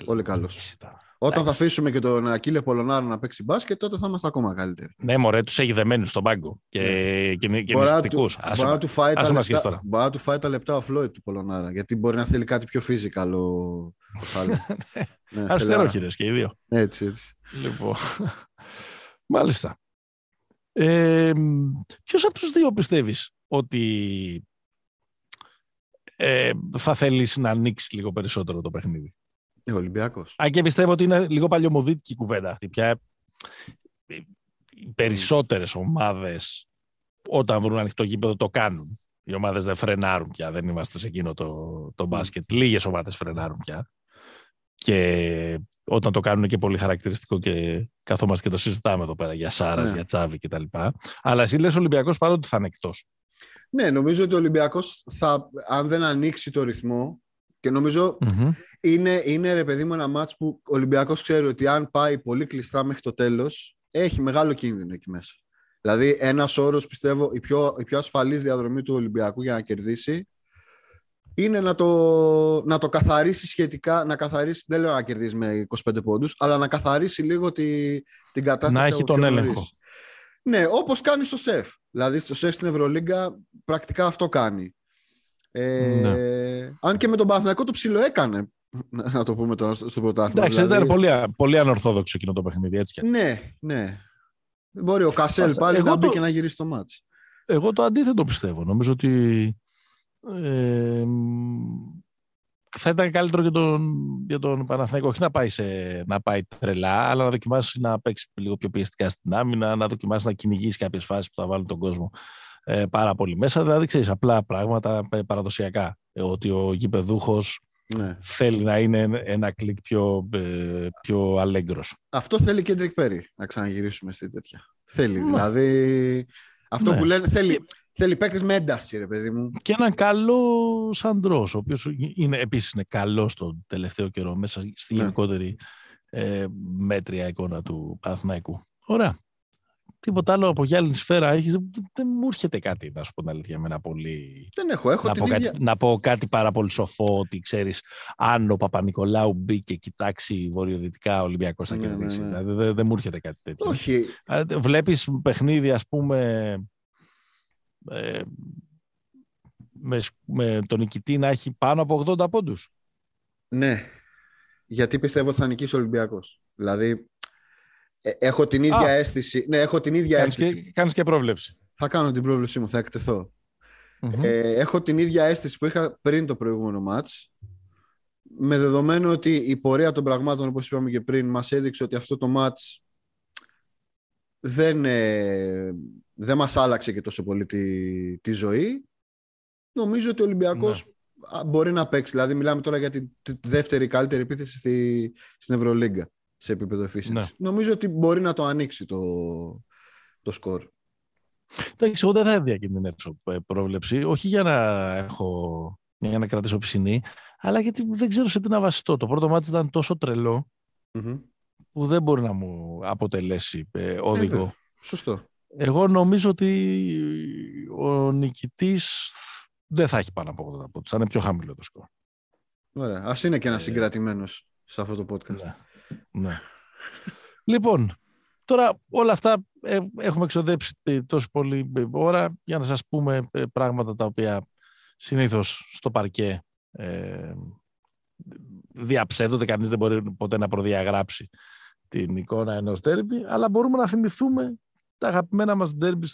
[SPEAKER 2] Πολύ καλός. Όταν θα αφήσουμε και τον Ακύλε Πολωνάρο να παίξει μπάσκετ, τότε θα είμαστε ακόμα καλύτεροι.
[SPEAKER 1] Ναι, μωρέ, τους έχει δεμένους στον πάγκο και, ναι. και, και
[SPEAKER 2] μπορεί, του, μπορεί, να του φάει τα λεπτά, μπορεί να του φάει τα λεπτά ο Φλόιτ του Πολωνάρα. Γιατί μπορεί να θέλει κάτι πιο physical ο, ο
[SPEAKER 1] ναι, Αριστερόχειρες και οι δύο.
[SPEAKER 2] Έτσι, έτσι.
[SPEAKER 1] Λοιπόν. [LAUGHS] Μάλιστα. Ε, Ποιος από τους δύο πιστεύεις ότι ε, θα θέλεις να ανοίξεις λίγο περισσότερο το παιχνίδι;
[SPEAKER 2] Ο Ολυμπιακός.
[SPEAKER 1] Αν και πιστεύω ότι είναι λίγο παλιωμοδίτικη κουβέντα αυτή. Πια οι περισσότερες ομάδες όταν βρουν ανοιχτό γήπεδο το κάνουν. Οι ομάδες δεν φρενάρουν πια. Δεν είμαστε σε εκείνο το, το μπάσκετ. Λίγες ομάδες φρενάρουν πια. Και όταν το κάνουν και πολύ χαρακτηριστικό και καθόμαστε και το συζητάμε εδώ πέρα για Σάρας, ναι. για Τσάβη κτλ. Αλλά εσύ λες Ολυμπιακός παρότι θα είναι εκτός.
[SPEAKER 2] Ναι, νομίζω ότι ο Ολυμπιακός αν δεν ανοίξει το ρυθμό και νομιζω είναι, είναι ρε παιδί μου ένα μάτς που ο Ολυμπιακός ξέρει ότι αν πάει πολύ κλειστά μέχρι το τέλος, έχει μεγάλο κίνδυνο εκεί μέσα. Δηλαδή ένας όρος πιστεύω η πιο, η πιο ασφαλής διαδρομή του Ολυμπιακού για να κερδίσει είναι να το, να το καθαρίσει σχετικά, να καθαρίσει, δεν λέω να κερδίσει με 25 πόντους, αλλά να καθαρίσει λίγο τη, την κατάσταση.
[SPEAKER 1] Να έχει τον έλεγχο.
[SPEAKER 2] Ναι, όπως κάνει στο ΣΕΦ. Δηλαδή στο ΣΕΦ στην Ευρωλίγκα πρακτικά αυτό κάνει. Ε, ναι. Αν και με τον Παναθηναϊκό το ψηλό έκανε, [LAUGHS] να το πούμε τώρα στο πρωτάθλημα.
[SPEAKER 1] Εντάξει, δηλαδή... ήταν πολύ, πολύ ανορθόδοξο εκείνο το παιχνίδι, έτσι και.
[SPEAKER 2] Ναι, ναι. Μπορεί ο Κασέλ πάλι να μπει και να γυρίσει το μάτς.
[SPEAKER 1] Εγώ το αντίθετο πιστεύω. Νομίζω ότι ε, θα ήταν καλύτερο για τον, για τον Παναθηναϊκό όχι να πάει, σε, να πάει τρελά, αλλά να δοκιμάσει να παίξει λίγο πιο πιεστικά στην άμυνα, να δοκιμάσει να κυνηγήσει κάποιες φάσεις που θα βάλουν τον κόσμο ε, πάρα πολύ μέσα. Δηλαδή, ξέρεις, απλά πράγματα ε, παραδοσιακά. Ε, ότι ο γηπεδούχος ναι. θέλει να είναι ένα κλικ πιο, ε, πιο αλέγκρος.
[SPEAKER 2] Αυτό θέλει Κέντρικ Πέρι, να ξαναγυρίσουμε στη τέτοια. Θέλει, ναι. δηλαδή... Αυτό ναι. που λένε, θέλει, θέλει παίκτες με ένταση, ρε παιδί μου.
[SPEAKER 1] Και έναν καλό Σαντρός, ο οποίος είναι, επίσης είναι καλός τον τελευταίο καιρό μέσα στη ναι. γενικότερη ε, μέτρια εικόνα του Παναθηναϊκού. Ωραία τίποτα άλλο από γυάλινη σφαίρα έχεις, δεν μου έρχεται κάτι, να σου πω την αλήθεια, με ένα πολύ...
[SPEAKER 2] Δεν έχω, έχω
[SPEAKER 1] να,
[SPEAKER 2] την
[SPEAKER 1] πω
[SPEAKER 2] ίδια...
[SPEAKER 1] κάτι, να πω κάτι πάρα πολύ σοφό, ότι ξέρεις, αν ο Παπα-Νικολάου μπει και κοιτάξει βορειοδυτικά, ο Ολυμπιακός θα ναι, ναι κερδίσει. Ναι, ναι. Δηλαδή, δεν, δεν μου έρχεται κάτι τέτοιο.
[SPEAKER 2] Όχι.
[SPEAKER 1] Βλέπεις παιχνίδι, ας πούμε, ε, με, με τον νικητή να έχει πάνω από 80 πόντους.
[SPEAKER 2] Ναι, γιατί πιστεύω θα νικήσει ο Ολυμπιακός. Δηλαδή, ε, έχω την ίδια αίσθηση. Ναι, έχω την ίδια
[SPEAKER 1] κάνεις
[SPEAKER 2] αίσθηση.
[SPEAKER 1] Και, κάνεις και πρόβλεψη.
[SPEAKER 2] Θα κάνω την πρόβλεψή μου, θα εκτεθω Ε, έχω την ίδια αίσθηση που είχα πριν το προηγούμενο μάτς. Με δεδομένο ότι η πορεία των πραγμάτων, όπως είπαμε και πριν, μας έδειξε ότι αυτό το μάτς δεν, ε, δεν μας άλλαξε και τόσο πολύ τη, τη ζωή. Νομίζω ότι ο Ολυμπιακός ναι. μπορεί να παίξει. Δηλαδή μιλάμε τώρα για τη, τη δεύτερη καλύτερη επίθεση στη, στην Ευρωλίγκα σε επίπεδο efficiency. Ναι. Νομίζω ότι μπορεί να το ανοίξει το, το σκορ.
[SPEAKER 1] Εντάξει, εγώ δεν θα διακινδυνεύσω ε, πρόβλεψη, όχι για να έχω για να κρατήσω ψηνή, αλλά γιατί δεν ξέρω σε τι να βασιστώ. Το πρώτο μάτι ήταν τόσο που δεν μπορεί να μου αποτελέσει ε, οδηγό. Ε,
[SPEAKER 2] σωστό.
[SPEAKER 1] Εγώ νομίζω ότι ο νικητής δεν θα έχει πάνω από 80 πόντους. Θα είναι πιο χαμηλό το σκορ.
[SPEAKER 2] Ωραία. Ας είναι και ένας ε, συγκρατημένος σε αυτό το podcast.
[SPEAKER 1] Ναι. Ναι. λοιπόν, τώρα όλα αυτά ε, έχουμε εξοδέψει τόσο πολύ ώρα για να σας πούμε ε, πράγματα τα οποία συνήθως στο παρκέ ε, διαψεύδονται, κανείς δεν μπορεί ποτέ να προδιαγράψει την εικόνα ενός τέρμπι, αλλά μπορούμε να θυμηθούμε τα αγαπημένα μας ντέρμπι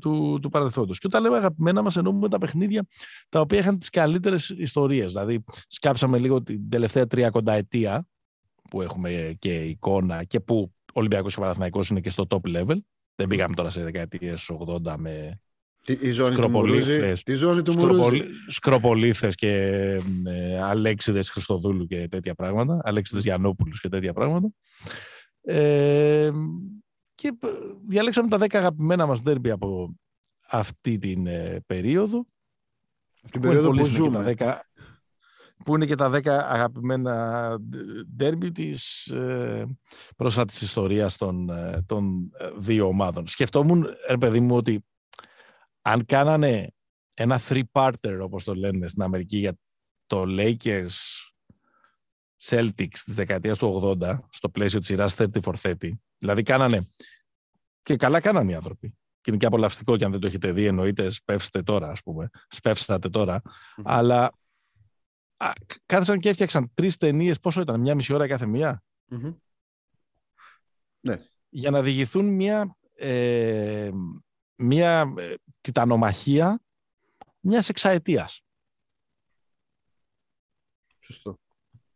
[SPEAKER 1] του, του παρελθόντος. Και όταν λέμε αγαπημένα μας εννοούμε τα παιχνίδια τα οποία είχαν τις καλύτερες ιστορίες. Δηλαδή σκάψαμε λίγο την τελευταία τρία ετία που έχουμε και εικόνα και που ο Ολυμπιακός και ο Παναθηναϊκός είναι και στο top level. Δεν πήγαμε τώρα σε δεκαετίες 80 με
[SPEAKER 2] η ζώνη του Μουρούζη. Τη ζώνη του Μουρούζη;
[SPEAKER 1] Σκροπολίθες και ε, Αλέξιδες Χριστοδούλου και τέτοια πράγματα. Αλέξιδες Γιαννόπουλους και τέτοια πράγματα. Ε, και διαλέξαμε τα 10 αγαπημένα μας ντέρμπι από αυτή την ε, περίοδο.
[SPEAKER 2] Την περίοδο που ζούμε. 10,
[SPEAKER 1] που είναι και τα 10 αγαπημένα ντέρμπι της ε, πρόσφατης ιστορίας των, ε, των ε, δύο ομάδων. Σκεφτόμουν, ρε παιδί μου, ότι αν κάνανε ένα three-parter, όπως το λένε στην Αμερική, για το Lakers Celtics της δεκαετίας του 80, στο πλαίσιο της σειράς 30 for 30, δηλαδή κάνανε, και καλά κάνανε οι άνθρωποι, και είναι και απολαυστικό και αν δεν το έχετε δει εννοείται σπεύστε τώρα ας πούμε, σπεύσατε τώρα, αλλά κάθισαν και έφτιαξαν τρεις ταινίες, πόσο ήταν, μια μισή ώρα κάθε μία;
[SPEAKER 2] Ναι.
[SPEAKER 1] Για να διηγηθούν μια, ε, μια ε, τιτανομαχία μιας εξαετίας.
[SPEAKER 2] Σωστό.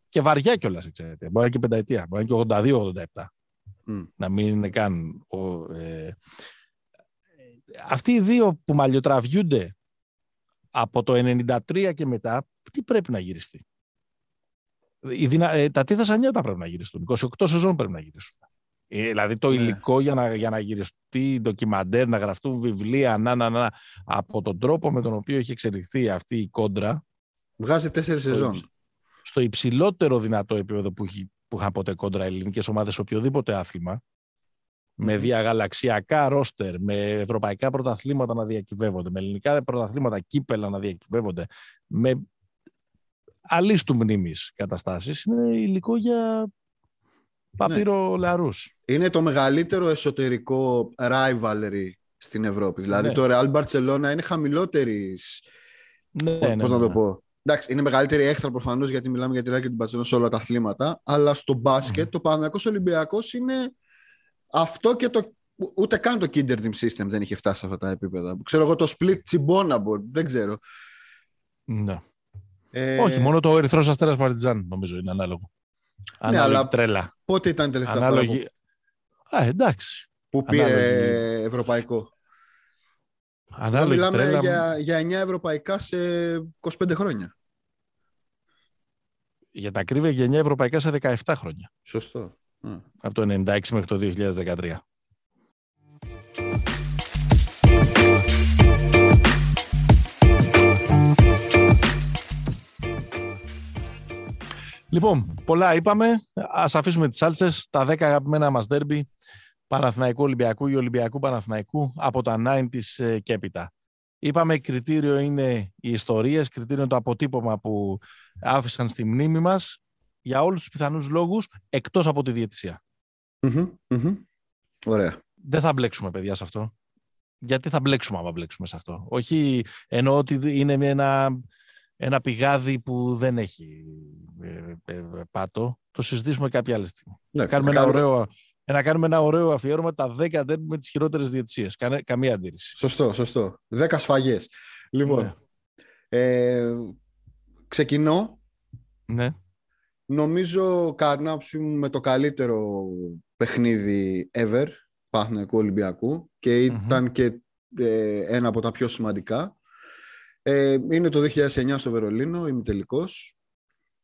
[SPEAKER 1] Και βαριά κιόλας εξαετία. Μπορεί και πενταετία. Μπορεί και 82-87. Να μην είναι καν... Ο, ε, αυτοί οι δύο που μαλλιοτραβιούνται από το 93 και μετά, τι πρέπει να γυριστεί; δυνα... Ε, τα τίθασα νιώτα πρέπει να γυριστούν. 28 σεζόν πρέπει να γυριστούν. Ε, δηλαδή το ναι. υλικό για να, για να γυριστεί ντοκιμαντέρ, να γραφτούν βιβλία, να, να, να, από τον τρόπο με τον οποίο έχει εξελιχθεί αυτή η κόντρα.
[SPEAKER 2] Βγάζει τέσσερις σεζόν.
[SPEAKER 1] Στο υψηλότερο δυνατό επίπεδο που, έχει, που είχαν ποτέ κόντρα ελληνικές ομάδες, οποιοδήποτε άθλημα, με διαγαλαξιακά ρόστερ, με ευρωπαϊκά πρωταθλήματα να διακυβεύονται, με ελληνικά πρωταθλήματα κύπελα να διακυβεύονται, με αλίστου μνήμης καταστάσεις, είναι υλικό για παπύρο ναι.
[SPEAKER 2] Είναι το μεγαλύτερο εσωτερικό rivalry στην Ευρώπη. Δηλαδή ναι. το Real Barcelona είναι χαμηλότερη. Ναι, πώς, ναι, πώς να το ναι. πω; Εντάξει, είναι μεγαλύτερη έξτρα προφανώς γιατί μιλάμε για τη Real και την Barcelona σε όλα τα αθλήματα. Αλλά στο μπάσκετ mm. το Παναγιακό Ολυμπιακός είναι αυτό και το. Ούτε καν το Kinder Team System δεν είχε φτάσει σε αυτά τα επίπεδα. Ξέρω εγώ το Split Chimbonable, δεν ξέρω.
[SPEAKER 1] Ναι. Ε... Όχι, μόνο το Ερυθρός Αστέρας Παρτιζάν νομίζω είναι ανάλογο.
[SPEAKER 2] Ναι, αλλά τρέλα. Πότε ήταν η τελευταία
[SPEAKER 1] Ανάλογη...
[SPEAKER 2] φορά
[SPEAKER 1] που... Α, εντάξει.
[SPEAKER 2] Που πήρε Ανάλογη... ευρωπαϊκό. Ανάλογη μιλάμε τρέλα... για, για 9 ευρωπαϊκά σε 25 χρόνια.
[SPEAKER 1] Για τα κρύβια για 9 ευρωπαϊκά σε 17 χρόνια.
[SPEAKER 2] Σωστό.
[SPEAKER 1] Από το 96 μέχρι το 2013. Λοιπόν, πολλά είπαμε. Ας αφήσουμε τις σάλτσες. Τα 10 αγαπημένα μας δέρμπι Παναθηναϊκού Ολυμπιακού ή Ολυμπιακού Παναθηναϊκού από τα 90's ε, και έπειτα. Είπαμε κριτήριο είναι οι ιστορίες, κριτήριο είναι το αποτύπωμα που άφησαν στη μνήμη μας για όλους τους πιθανούς λόγους εκτός από τη διαιτησια
[SPEAKER 2] Ωραία.
[SPEAKER 1] Δεν θα μπλέξουμε παιδιά σε αυτό. Γιατί θα μπλέξουμε άμα μπλέξουμε σε αυτό. Όχι εννοώ ότι είναι ένα, ένα πηγάδι που δεν έχει ε, ε, πάτο. Το συζητήσουμε κάποια άλλη στιγμή. Ναι, κάνουμε ένα ωραίο, να κάνουμε ένα ωραίο αφιέρωμα τα 10 τέρμι με τις χειρότερες διαιτησίες. καμία αντίρρηση.
[SPEAKER 2] Σωστό, σωστό. 10 σφαγές. Λοιπόν, ναι. ε, ξεκινώ.
[SPEAKER 1] Ναι.
[SPEAKER 2] Νομίζω κατά μου με το καλύτερο παιχνίδι ever Παναθηναϊκού Ολυμπιακού και ηταν και ε, ένα από τα πιο σημαντικά. Ε, είναι το 2009 στο Βερολίνο, είμαι τελικός.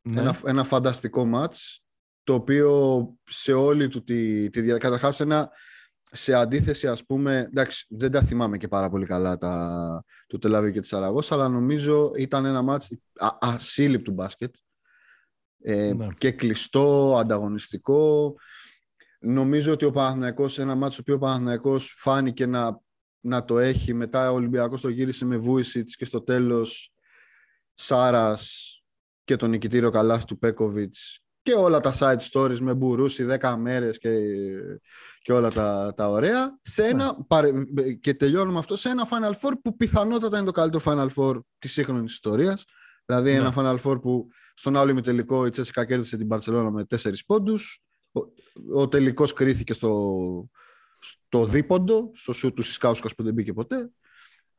[SPEAKER 2] Ναι. Ένα, ένα φανταστικό μάτς, το οποίο σε όλη του τη, τη διάρκεια, καταρχάς ένα, σε αντίθεση ας πούμε, εντάξει δεν τα θυμάμαι και πάρα πολύ καλά τα, του Τελαβίου και της Αραγός, αλλά νομίζω ήταν ένα μάτς ασύλληπτου μπάσκετ ε, ναι. και κλειστό, ανταγωνιστικό. Νομίζω ότι ο Παναθηναϊκός, ένα μάτσο που ο Παναθηναϊκός φάνηκε να, να το έχει. Μετά ο Ολυμπιακός το γύρισε με Βούισιτς και στο τέλος Σάρας και τον νικητήριο καλάθι του Πέκοβιτς και όλα τα side stories με Μπουρούση 10 μέρες και, και όλα τα, τα ωραία. Σε ένα, ναι. Και τελειώνουμε αυτό σε ένα Final Four που πιθανότατα είναι το καλύτερο Final Four της σύγχρονης ιστορίας. Δηλαδή ναι. ένα Final Four που στον άλλο ημιτελικό η Τσέσικα κέρδισε την Παρσελόνα με τέσσερις πόντους. Ο, ο τελικός κρίθηκε στο, στο δίποντο, στο σου του Σισκάουσκας που δεν μπήκε ποτέ.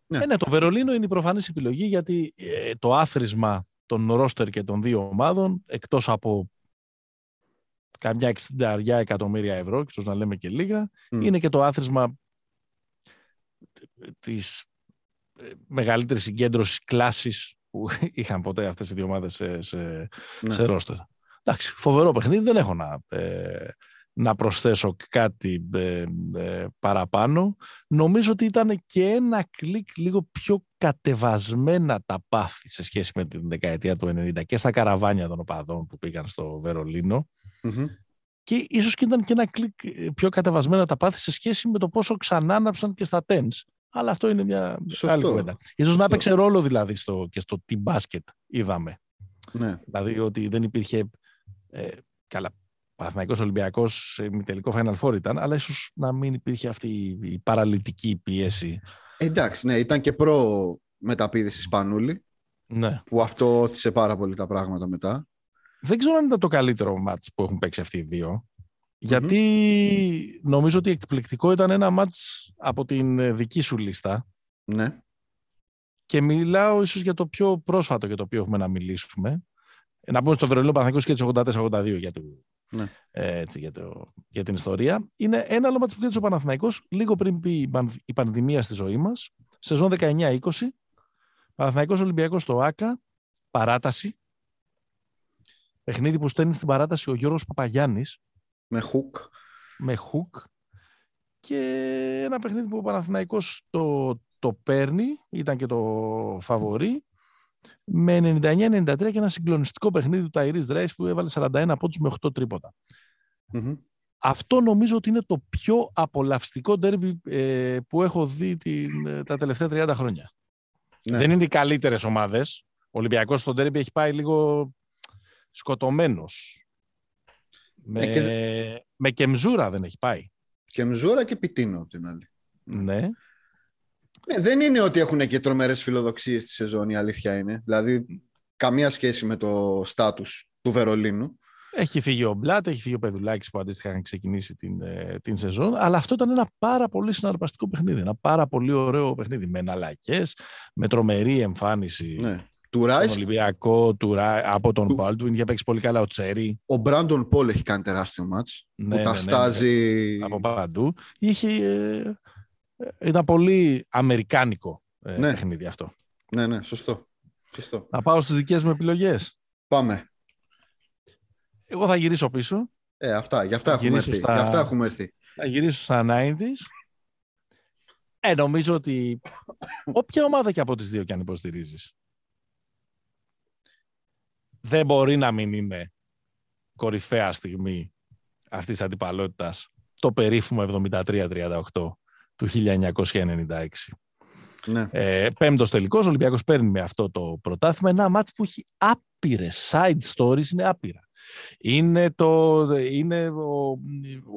[SPEAKER 1] Ναι. Ε, ναι, το Βερολίνο είναι η προφανής επιλογή γιατί ε, το άθροισμα των ρόστερ και των δύο ομάδων, εκτός από καμιά 60 εκατομμύρια ευρώ, ίσως να λέμε και λίγα, είναι και το άθροισμα της μεγαλύτερης συγκέντρωσης κλάσης που [LAUGHS] είχαν ποτέ αυτές οι δύο ομάδες σε, σε, ναι. σε ρόστερ. Εντάξει, φοβερό παιχνίδι, δεν έχω να, ε, να προσθέσω κάτι ε, ε, παραπάνω. Νομίζω ότι ήταν και ένα κλικ λίγο πιο κατεβασμένα τα πάθη σε σχέση με την δεκαετία του 90 και στα καραβάνια των οπαδών που πήγαν στο βερολινο Και ίσως και ήταν και ένα κλικ πιο κατεβασμένα τα πάθη σε σχέση με το πόσο ξανάναψαν και στα τένς. Αλλά αυτό είναι μια Σωστό. άλλη κουβέντα. Ίσως να έπαιξε ρόλο δηλαδή στο, και στο team basket είδαμε. Ναι. Δηλαδή ότι δεν υπήρχε... Ε, καλά, Παναθηναϊκός Ολυμπιακός σε τελικό Final Four ήταν, αλλά ίσως να μην υπήρχε αυτή η παραλυτική πίεση.
[SPEAKER 2] Εντάξει, ναι, ήταν και προ μεταπίδηση Σπανούλη, ναι. που αυτό όθησε πάρα πολύ τα πράγματα μετά.
[SPEAKER 1] Δεν ξέρω αν ήταν το καλύτερο μάτς που έχουν παίξει αυτοί οι δύο. Γιατί νομίζω ότι εκπληκτικό ήταν ένα μάτς από την δική σου λίστα.
[SPEAKER 2] Ναι.
[SPEAKER 1] Και μιλάω ίσως για το πιο πρόσφατο για το οποίο έχουμε να μιλήσουμε. Να πούμε στο Βερολίνο Παναθηναϊκός και τις 84-82 για το ναι. Ε, έτσι, για, το, για την ιστορία. Είναι ένα άλλο μάτι που κέρδισε ο Παναθηναϊκός λίγο πριν πει η πανδημία στη ζωή μας. Σεζόν 19-20. Παναθηναϊκός Ολυμπιακός στο ΆΚΑ. Παράταση. Παιχνίδι που στέλνει στην παράταση ο Γιώργος Παπαγιάννης.
[SPEAKER 2] Με χουκ.
[SPEAKER 1] Με χουκ. Και ένα παιχνίδι που ο Παναθηναϊκός το, το παίρνει. Ήταν και το φαβορή με 99-93 και ένα συγκλονιστικό παιχνίδι του Ταϊρής Δρέης που έβαλε 41 πόντους με 8 τριποτα Αυτό νομίζω ότι είναι το πιο απολαυστικό ντέρμπι ε, που έχω δει την, ε, τα τελευταία 30 χρόνια. Ναι. Δεν είναι οι καλύτερες ομάδες. Ο Ολυμπιακός στο ντέρμπι έχει πάει λίγο σκοτωμένος. Με, ε, και... με κεμζούρα δεν έχει πάει.
[SPEAKER 2] Κεμζούρα και πιτίνο την άλλη.
[SPEAKER 1] Ναι.
[SPEAKER 2] Ναι, δεν είναι ότι έχουν και τρομερές φιλοδοξίες στη σεζόν, η αλήθεια είναι. Δηλαδή, καμία σχέση με το στάτου του Βερολίνου.
[SPEAKER 1] Έχει φύγει ο Μπλάτ, έχει φύγει ο Πεδουλάκης που αντίστοιχα είχαν ξεκινήσει την, ε, την σεζόν. Αλλά αυτό ήταν ένα πάρα πολύ συναρπαστικό παιχνίδι. Ένα πάρα πολύ ωραίο παιχνίδι. Με εναλλακέ, με τρομερή εμφάνιση.
[SPEAKER 2] Ναι. Του Ράις,
[SPEAKER 1] Ολυμπιακό, του από τον Μπάλτουιν, είχε παίξει πολύ καλά ο Τσέρι.
[SPEAKER 2] Ο Μπράντον Πολ έχει κάνει τεράστιο μάτς. Ναι, που ναι, καστάζει...
[SPEAKER 1] Ναι, ναι, από παντού. Είχε, ε, ήταν πολύ αμερικάνικο ε, ναι. παιχνίδι αυτό.
[SPEAKER 2] Ναι, ναι, σωστό. σωστό.
[SPEAKER 1] Να πάω στις δικές μου επιλογές.
[SPEAKER 2] Πάμε.
[SPEAKER 1] Εγώ θα γυρίσω πίσω.
[SPEAKER 2] Ε, αυτά, για αυτά, έχουμε έρθει. Στα... αυτά έχουμε έρθει.
[SPEAKER 1] Θα γυρίσω στα 90's. Ε, νομίζω ότι όποια ομάδα και από τις δύο και αν υποστηρίζεις δεν μπορεί να μην είναι κορυφαία στιγμή αυτής της αντιπαλότητας το περίφημο 73-38 του 1996. Ναι. Ε, Πέμπτος τελικός, ο Ολυμπιακός παίρνει με αυτό το πρωτάθλημα. Ένα μάτσο που έχει άπειρες side stories, είναι άπειρα. Είναι, το, είναι ο,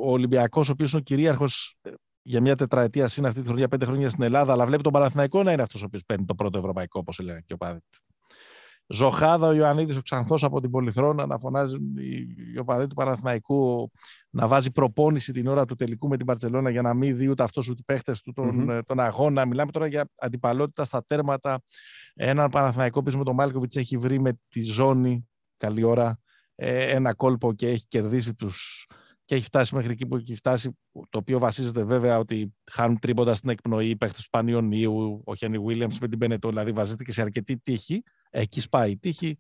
[SPEAKER 1] ο Ολυμπιακός, ο οποίος είναι ο κυρίαρχος ε, για μια τετραετία συν αυτή τη χρονιά, πέντε χρόνια στην Ελλάδα, αλλά βλέπει τον Παναθηναϊκό να είναι αυτός ο οποίος παίρνει το πρώτο ευρωπαϊκό, όπως έλεγα και ο πάδι του. Ζωχάδα ο Ιωαννίδης ο Ξανθός από την Πολυθρόνα να φωνάζει η οπαδή του Παναθηναϊκού να βάζει προπόνηση την ώρα του τελικού με την Παρσελώνα για να μην δει ούτε αυτός ούτε οι παίχτες του τον, mm-hmm. τον αγώνα. Μιλάμε τώρα για αντιπαλότητα στα τέρματα. Έναν Παναθηναϊκό πίσω με τον Μάλκοβιτς έχει βρει με τη ζώνη καλή ώρα ε, ένα κόλπο και έχει κερδίσει τους και έχει φτάσει μέχρι εκεί που έχει φτάσει, το οποίο βασίζεται βέβαια ότι χάνουν τρίποτα στην εκπνοή οι παίχτες του Πανιωνίου, ο Χένι Βίλιαμς με την Πενετό, δηλαδή βασίζεται και σε αρκετή τύχη. Εκεί σπάει η τύχη.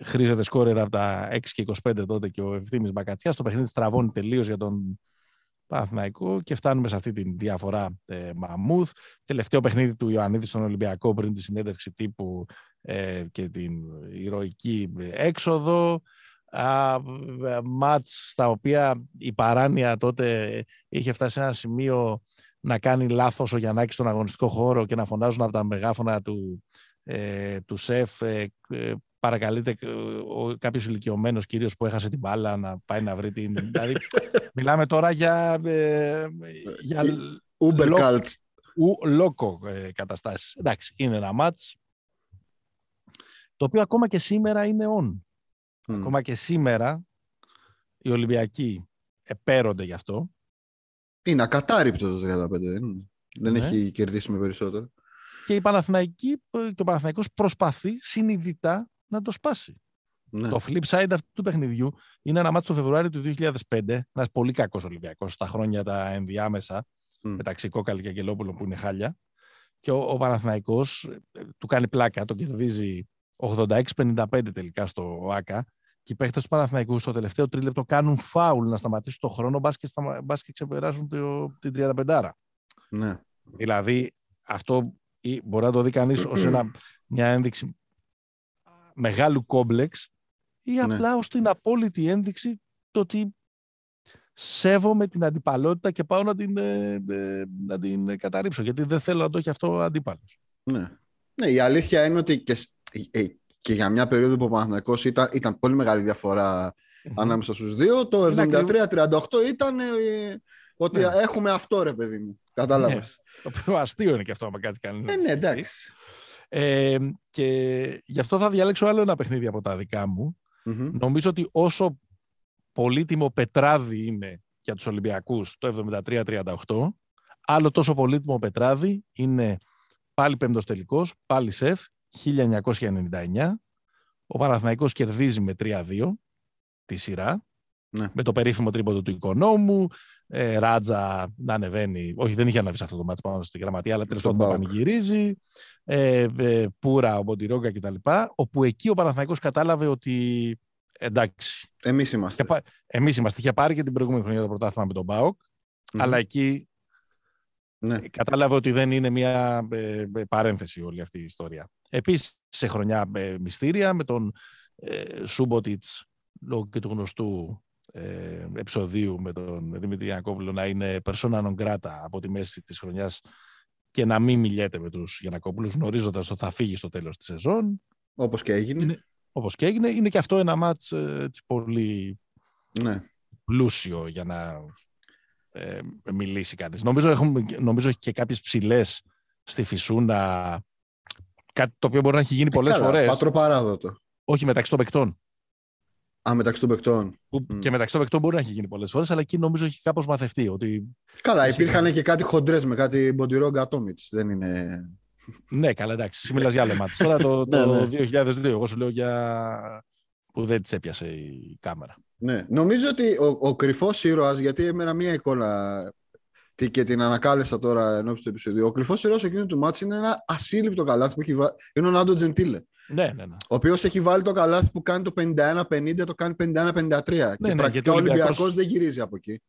[SPEAKER 1] Χρήζεται σκόρερα από τα 6 και 25 τότε και ο Ευθύμης Μπακατσιάς. Το παιχνίδι στραβώνει τελείως για τον Παναθηναϊκό και φτάνουμε σε αυτή τη διαφορά ε, Μαμούθ. Τελευταίο παιχνίδι του Ιωαννίδη στον Ολυμπιακό πριν τη συνέντευξη τύπου ε, και την ηρωική έξοδο. Α, μάτς στα οποία η παράνοια τότε είχε φτάσει σε ένα σημείο να κάνει λάθος ο Γιαννάκης στον αγωνιστικό χώρο και να φωνάζουν από τα μεγάφωνα του ε, τους ΣΕΦ ε, ε, παρακαλείται ο, κάποιος ηλικιωμένος κυρίως που έχασε την μπάλα να πάει να βρει την... δηλαδή, [LAUGHS] μιλάμε τώρα για... για
[SPEAKER 2] Uber cult.
[SPEAKER 1] Λόκο καταστάσεις. Εντάξει, είναι ένα μάτς το οποίο ακόμα και σήμερα είναι on. Ακόμα και σήμερα οι Ολυμπιακοί επέρονται γι' αυτό.
[SPEAKER 2] Είναι ακατάρρυπτο το 35, δεν, δεν ναι. έχει κερδίσει με περισσότερο
[SPEAKER 1] και η Παναθηναϊκή και ο Παναθηναϊκός προσπαθεί συνειδητά να το σπάσει. Ναι. Το flip side αυτού του παιχνιδιού είναι ένα μάτι το Φεβρουάριο του 2005, ένας πολύ κακός Ολυμπιακός στα χρόνια τα ενδιάμεσα, mm. μεταξύ Κόκαλη και Αγγελόπουλο που είναι χάλια. και ο, ο Παναθηναϊκός ε, του κάνει πλάκα, το κερδίζει 86-55 τελικά στο ΆΚΑ και οι παίχτες του Παναθηναϊκού στο τελευταίο τρίλεπτο κάνουν φάουλ να σταματήσουν το χρόνο μπας και, και ξεπεράσουν το, την 35
[SPEAKER 2] Ναι.
[SPEAKER 1] Δηλαδή αυτό μπορεί να το δει κανείς ως ένα, [CLEARS THROAT] μια ένδειξη μεγάλου κόμπλεξ ή
[SPEAKER 2] Ναι.
[SPEAKER 1] απλά ως την απόλυτη ένδειξη το ότι σέβομαι την αντιπαλότητα και πάω να την, ε, ε, να την καταρρύψω γιατί δεν θέλω να το έχει αυτό αντίπαλος.
[SPEAKER 2] Ναι. ναι, η αλήθεια είναι ότι και, σ- ε, ε, και για μια περίοδο που ο Παναθηναϊκός ήταν, ήταν πολύ μεγάλη διαφορά ανάμεσα στους δύο. Το
[SPEAKER 1] Είναι
[SPEAKER 2] 73-38 ήταν ε, ότι
[SPEAKER 1] Ναι.
[SPEAKER 2] έχουμε αυτό ρε παιδί μου. Κατάλαβες.
[SPEAKER 1] Το οποίο αστείο είναι και αυτό, άμα κάτσει κανείς. να
[SPEAKER 2] Ε,
[SPEAKER 1] το
[SPEAKER 2] ναι,
[SPEAKER 1] σκεφτεί.
[SPEAKER 2] εντάξει.
[SPEAKER 1] Ε, και γι' αυτό θα διαλέξω άλλο ένα παιχνίδι από τα δικά μου.
[SPEAKER 2] Μμμ.
[SPEAKER 1] Νομίζω ότι όσο πολύτιμο πετράδι είναι για τους Ολυμπιακούς το 73-38, άλλο τόσο πολύτιμο πετράδι είναι πάλι πέμπτος τελικός, πάλι σεφ, 1999. Ο Παναθηναϊκός κερδίζει με 3-2 τη σειρά,
[SPEAKER 2] Ναι.
[SPEAKER 1] με το περίφημο τρίποντο του οικονόμου, ε, Ράτζα να ανεβαίνει, όχι δεν είχε ανέβει σε αυτό το μάτς πάνω στη γραμματεία, αλλά τέλος
[SPEAKER 2] Στον
[SPEAKER 1] πάντων το
[SPEAKER 2] Πάοκ.
[SPEAKER 1] πανηγυρίζει, ε, ε, Πούρα, ο Μποντιρόγκα κτλ. Όπου εκεί ο Παναθηναϊκός κατάλαβε ότι εντάξει,
[SPEAKER 2] Εμείς είμαστε.
[SPEAKER 1] Είχε πά- Εμείς είμαστε. Είχε πάρει και την προηγούμενη χρονιά το πρωτάθλημα με τον ΠΑΟΚ,
[SPEAKER 2] Μμμ.
[SPEAKER 1] αλλά εκεί
[SPEAKER 2] Ναι.
[SPEAKER 1] κατάλαβε ότι δεν είναι μια ε, ε, παρένθεση όλη αυτή η ιστορία. Επίσης, σε χρονιά ε, μυστήρια με τον ε, Σούμποτιτς, λόγω και του γνωστού ε, επεισοδίου με τον Δημήτρη Γιανακόπουλο να είναι persona non grata από τη μέση της χρονιάς και να μην μιλιέται με τους Γιανακόπουλους γνωρίζοντας ότι θα φύγει στο τέλος της σεζόν.
[SPEAKER 2] Όπως και έγινε.
[SPEAKER 1] Είναι- Όπως και έγινε, είναι και αυτό ένα μάτς ε, έτσι, πολύ
[SPEAKER 2] Ναι.
[SPEAKER 1] πλούσιο για να ε, μιλήσει κανείς. Νομίζω, έχουμε, νομίζω έχει και κάποιες ψηλές στη Φυσούνα, κάτι το οποίο μπορεί να έχει γίνει πολλές
[SPEAKER 2] Ε, Καλά,
[SPEAKER 1] φορές,
[SPEAKER 2] Πατροπαράδοτο.
[SPEAKER 1] όχι μεταξύ των παικτών.
[SPEAKER 2] Α, μεταξύ των παικτών.
[SPEAKER 1] Που
[SPEAKER 2] Μμ.
[SPEAKER 1] Και μεταξύ των παικτών μπορεί να έχει γίνει πολλές φορές, αλλά εκεί νομίζω έχει κάπως μαθευτεί. Ότι,
[SPEAKER 2] Καλά,
[SPEAKER 1] Φυσικά.
[SPEAKER 2] υπήρχαν και κάτι χοντρές με κάτι Μποντιρόγκα Τόμιτς. Δεν είναι...
[SPEAKER 1] ναι, καλά, εντάξει, εσύ μιλάς για άλλο μάτς. Τώρα το,
[SPEAKER 2] Ναι,
[SPEAKER 1] το
[SPEAKER 2] ναι.
[SPEAKER 1] 2002, εγώ σου λέω για που δεν της έπιασε η κάμερα.
[SPEAKER 2] Ναι. Νομίζω ότι ο, ο κρυφός ήρωας, γιατί εμένα μία εικόνα τι- και την ανακάλεσα τώρα ενώπιση του επεισοδίου. Ο κρυφός ήρωας εκείνου του μάτς είναι ένα ασύλληπτο καλάθι που έχει βάλει. Είναι ο Νάντο Τζεντίλε.
[SPEAKER 1] Ναι, ναι, ναι.
[SPEAKER 2] Ο οποίος έχει βάλει το καλάθι που κάνει το 51-50, το κάνει 51-53. και
[SPEAKER 1] ναι,
[SPEAKER 2] πρακτικά
[SPEAKER 1] γιατί ο
[SPEAKER 2] ο Ολυμπιακός
[SPEAKER 1] Ολυμπιακός-
[SPEAKER 2] δεν γυρίζει από εκεί.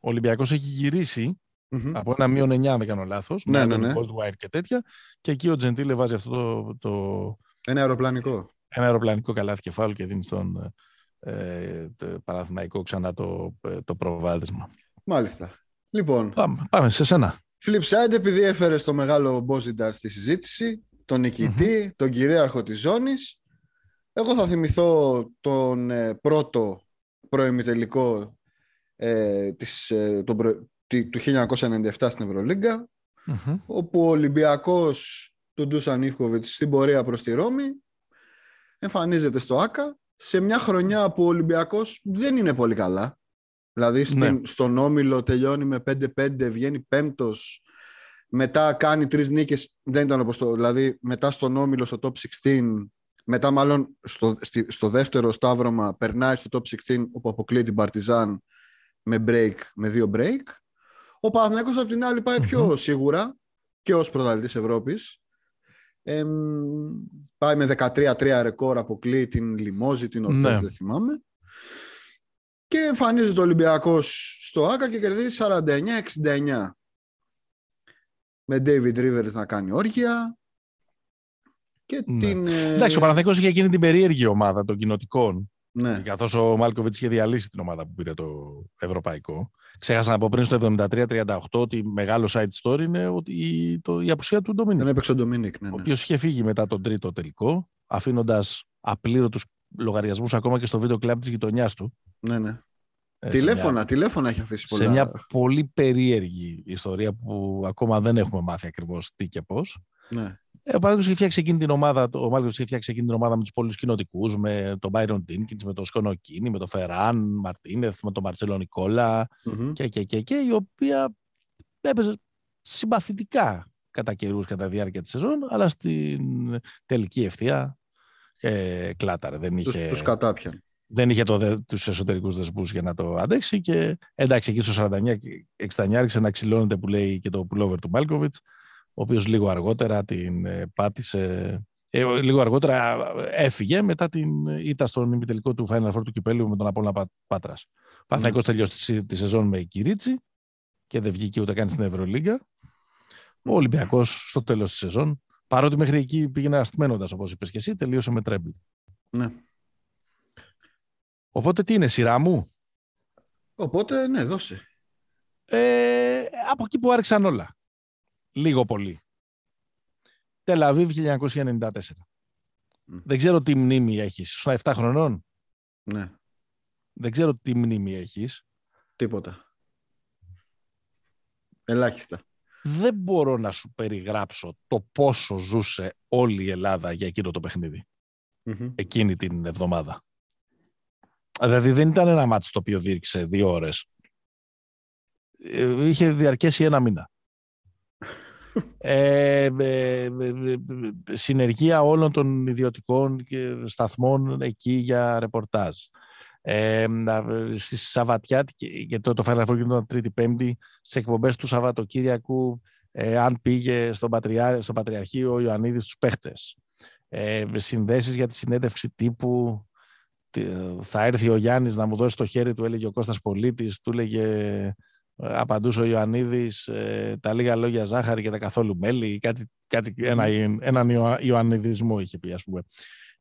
[SPEAKER 1] Ο Ολυμπιακός έχει γυρίσει
[SPEAKER 2] Μμμ.
[SPEAKER 1] από ένα μείον 9, αν δεν κάνω λάθος,
[SPEAKER 2] Ναι,
[SPEAKER 1] με
[SPEAKER 2] ναι, ναι.
[SPEAKER 1] τον Goldwire και τέτοια, και εκεί ο Τζεντίλε βάζει αυτό το, το,
[SPEAKER 2] Ένα αεροπλανικό.
[SPEAKER 1] ένα αεροπλανικό καλάθι κεφάλου και δίνει στον ε, το Παναθηναϊκό ξανά το, ε, το προβάδισμα.
[SPEAKER 2] Μάλιστα. Λοιπόν,
[SPEAKER 1] Πάμε, πάμε σε σένα.
[SPEAKER 2] flip side, επειδή έφερε το μεγάλο Μπόζινταρ στη συζήτηση, τον νικητη τον κυρίαρχο της ζώνης, εγώ θα θυμηθώ τον ε, πρώτο προημιτελικό ε, της, ε, τον προ- τη- του 1997 στην Ευρωλίγκα,
[SPEAKER 1] Μμμ.
[SPEAKER 2] όπου ο Ολυμπιακός του Ντούσαν Ιβκοβιτς στην πορεία προς τη Ρώμη εμφανίζεται στο ΆΚΑ σε μια χρονιά που ο Ολυμπιακός δεν είναι πολύ καλά. Δηλαδή στην,
[SPEAKER 1] Ναι.
[SPEAKER 2] στον Όμιλο τελειώνει με 5-5, βγαίνει πέμπτος, μετά κάνει τρεις νίκες, δεν ήταν όπως το, δηλαδή μετά στον Όμιλο στο top 16, μετά μάλλον στο, στη- στο δεύτερο σταύρωμα περνάει στο top 16 όπου αποκλείει την Παρτιζάν με break, με δύο break. Ο Παναθηναϊκός από την άλλη πάει πιο σίγουρα και ως πρωταθλητής Ευρώπης. Εμ, πάει με 13-3 ρεκόρ, αποκλείει την Λιμόζη, την Ορτές,
[SPEAKER 1] Ναι.
[SPEAKER 2] δεν θυμάμαι. Και εμφανίζεται ο Ολυμπιακός στο ΆΚΑ και κερδίζει 49-69. Με David Rivers να κάνει όργια. Και
[SPEAKER 1] Ναι.
[SPEAKER 2] την... ε,
[SPEAKER 1] Εντάξει, ο Παναθηναϊκός είχε εκείνη την περίεργη ομάδα των κοινοτικών,
[SPEAKER 2] ναι.
[SPEAKER 1] καθώς ο Μάλκοβιτς είχε διαλύσει την ομάδα που πήρε το ευρωπαϊκό. Ξέχασα να πω πριν στο 73-38 ότι μεγάλο side story είναι ότι η, το, η απουσία του Ντομίνικ.
[SPEAKER 2] Δεν έπαιξε ο Ντομίνικ. Ναι,
[SPEAKER 1] ο
[SPEAKER 2] ναι.
[SPEAKER 1] οποίος είχε φύγει μετά τον τρίτο τελικό, αφήνοντας απλήρωτους λογαριασμούς ακόμα και στο βίντεο κλαμπ της γειτονιάς του.
[SPEAKER 2] ναι, ναι.
[SPEAKER 1] Ε, σε
[SPEAKER 2] Τηλέφωνα,
[SPEAKER 1] μια-
[SPEAKER 2] τηλέφωνα έχει αφήσει πολλά.
[SPEAKER 1] Σε μια πολύ περίεργη ιστορία που ακόμα δεν έχουμε μάθει ακριβώς τι και πώς.
[SPEAKER 2] Ναι.
[SPEAKER 1] Ε, ο Παναγιώτης είχε φτιάξει εκείνη την ομάδα, ο Μάλκος είχε φτιάξει εκείνη την ομάδα με τους πολλούς κοινοτικούς, με τον Μπάιρον Ντίνκιν, με τον Σκονοκίνη, με τον Φεράν Μαρτίνεθ, με τον Μαρτσέλο Νικόλα
[SPEAKER 2] Μμμ.
[SPEAKER 1] και, και, και, και, η οποία έπαιζε συμπαθητικά κατά καιρούς κατά τη διάρκεια της σεζόν, αλλά στην τελική ευθεία ε, κλάταρε. Δεν
[SPEAKER 2] Τους,
[SPEAKER 1] είχε,
[SPEAKER 2] τους κατάπιαν.
[SPEAKER 1] Δεν είχε το, δε- τους εσωτερικούς δεσμούς για να το αντέξει και εντάξει εκεί στο 49-69 άρχισε να ξυλώνεται που λέει και το pullover του Μάλκοβιτς ο οποίος λίγο αργότερα την ε, πάτησε, ε, λίγο αργότερα έφυγε μετά την ήττα στον ημιτελικό του Final Four του Κυπέλου με τον Απόλλωνα Πάτρας. Ο Παναθηναϊκός τελειώσει τη σεζόν με Κυρίτσι και δεν βγήκε ούτε καν στην Ευρωλίγκα. Ο Ολυμπιακός στο τέλος της σεζόν, παρότι μέχρι εκεί πήγαινε αστημένοντας όπως είπες και εσύ, τελείωσε με τρέμπλ.
[SPEAKER 2] Ναι.
[SPEAKER 1] Οπότε τι είναι, σειρά μου;
[SPEAKER 2] Οπότε, ναι, δώσε.
[SPEAKER 1] Ε, από εκεί που άρχισαν όλα. Λίγο πολύ. Τελαβίβ 1994. Δεν ξέρω τι μνήμη έχεις. Σου 7 χρονών;
[SPEAKER 2] Ναι.
[SPEAKER 1] Δεν ξέρω τι μνήμη έχεις.
[SPEAKER 2] Τίποτα. Ελάχιστα.
[SPEAKER 1] Δεν μπορώ να σου περιγράψω το πόσο ζούσε όλη η Ελλάδα για εκείνο το παιχνιδι Εκείνη την εβδομάδα. Δηλαδή δεν ήταν ένα μάτι το οποίο δίρξε δύο ώρες. Ε, είχε διαρκέσει ένα μήνα. [LAUGHS] ε, ε, συνεργεία όλων των ιδιωτικών σταθμών εκεί για ρεπορτάζ. Ε, στη Σαββατιάτικη, και το, το Final Four γινόταν Τρίτη Πέμπτη, σε εκπομπές του Σαββατοκύριακου, ε, αν πήγε στον, Πατριά, στο Πατριαρχείο ο Ιωαννίδης τους παίχτες. Ε, συνδέσεις για τη συνέντευξη τύπου θα έρθει ο Γιάννης να μου δώσει το χέρι του, έλεγε ο Κώστας Πολίτης, του έλεγε, ε, απαντούσε ο Ιωαννίδης, ε, τα λίγα λόγια ζάχαρη και τα καθόλου μέλι, κάτι, κάτι, ένα, έναν Ιωαννιδισμό είχε πει, ας πούμε,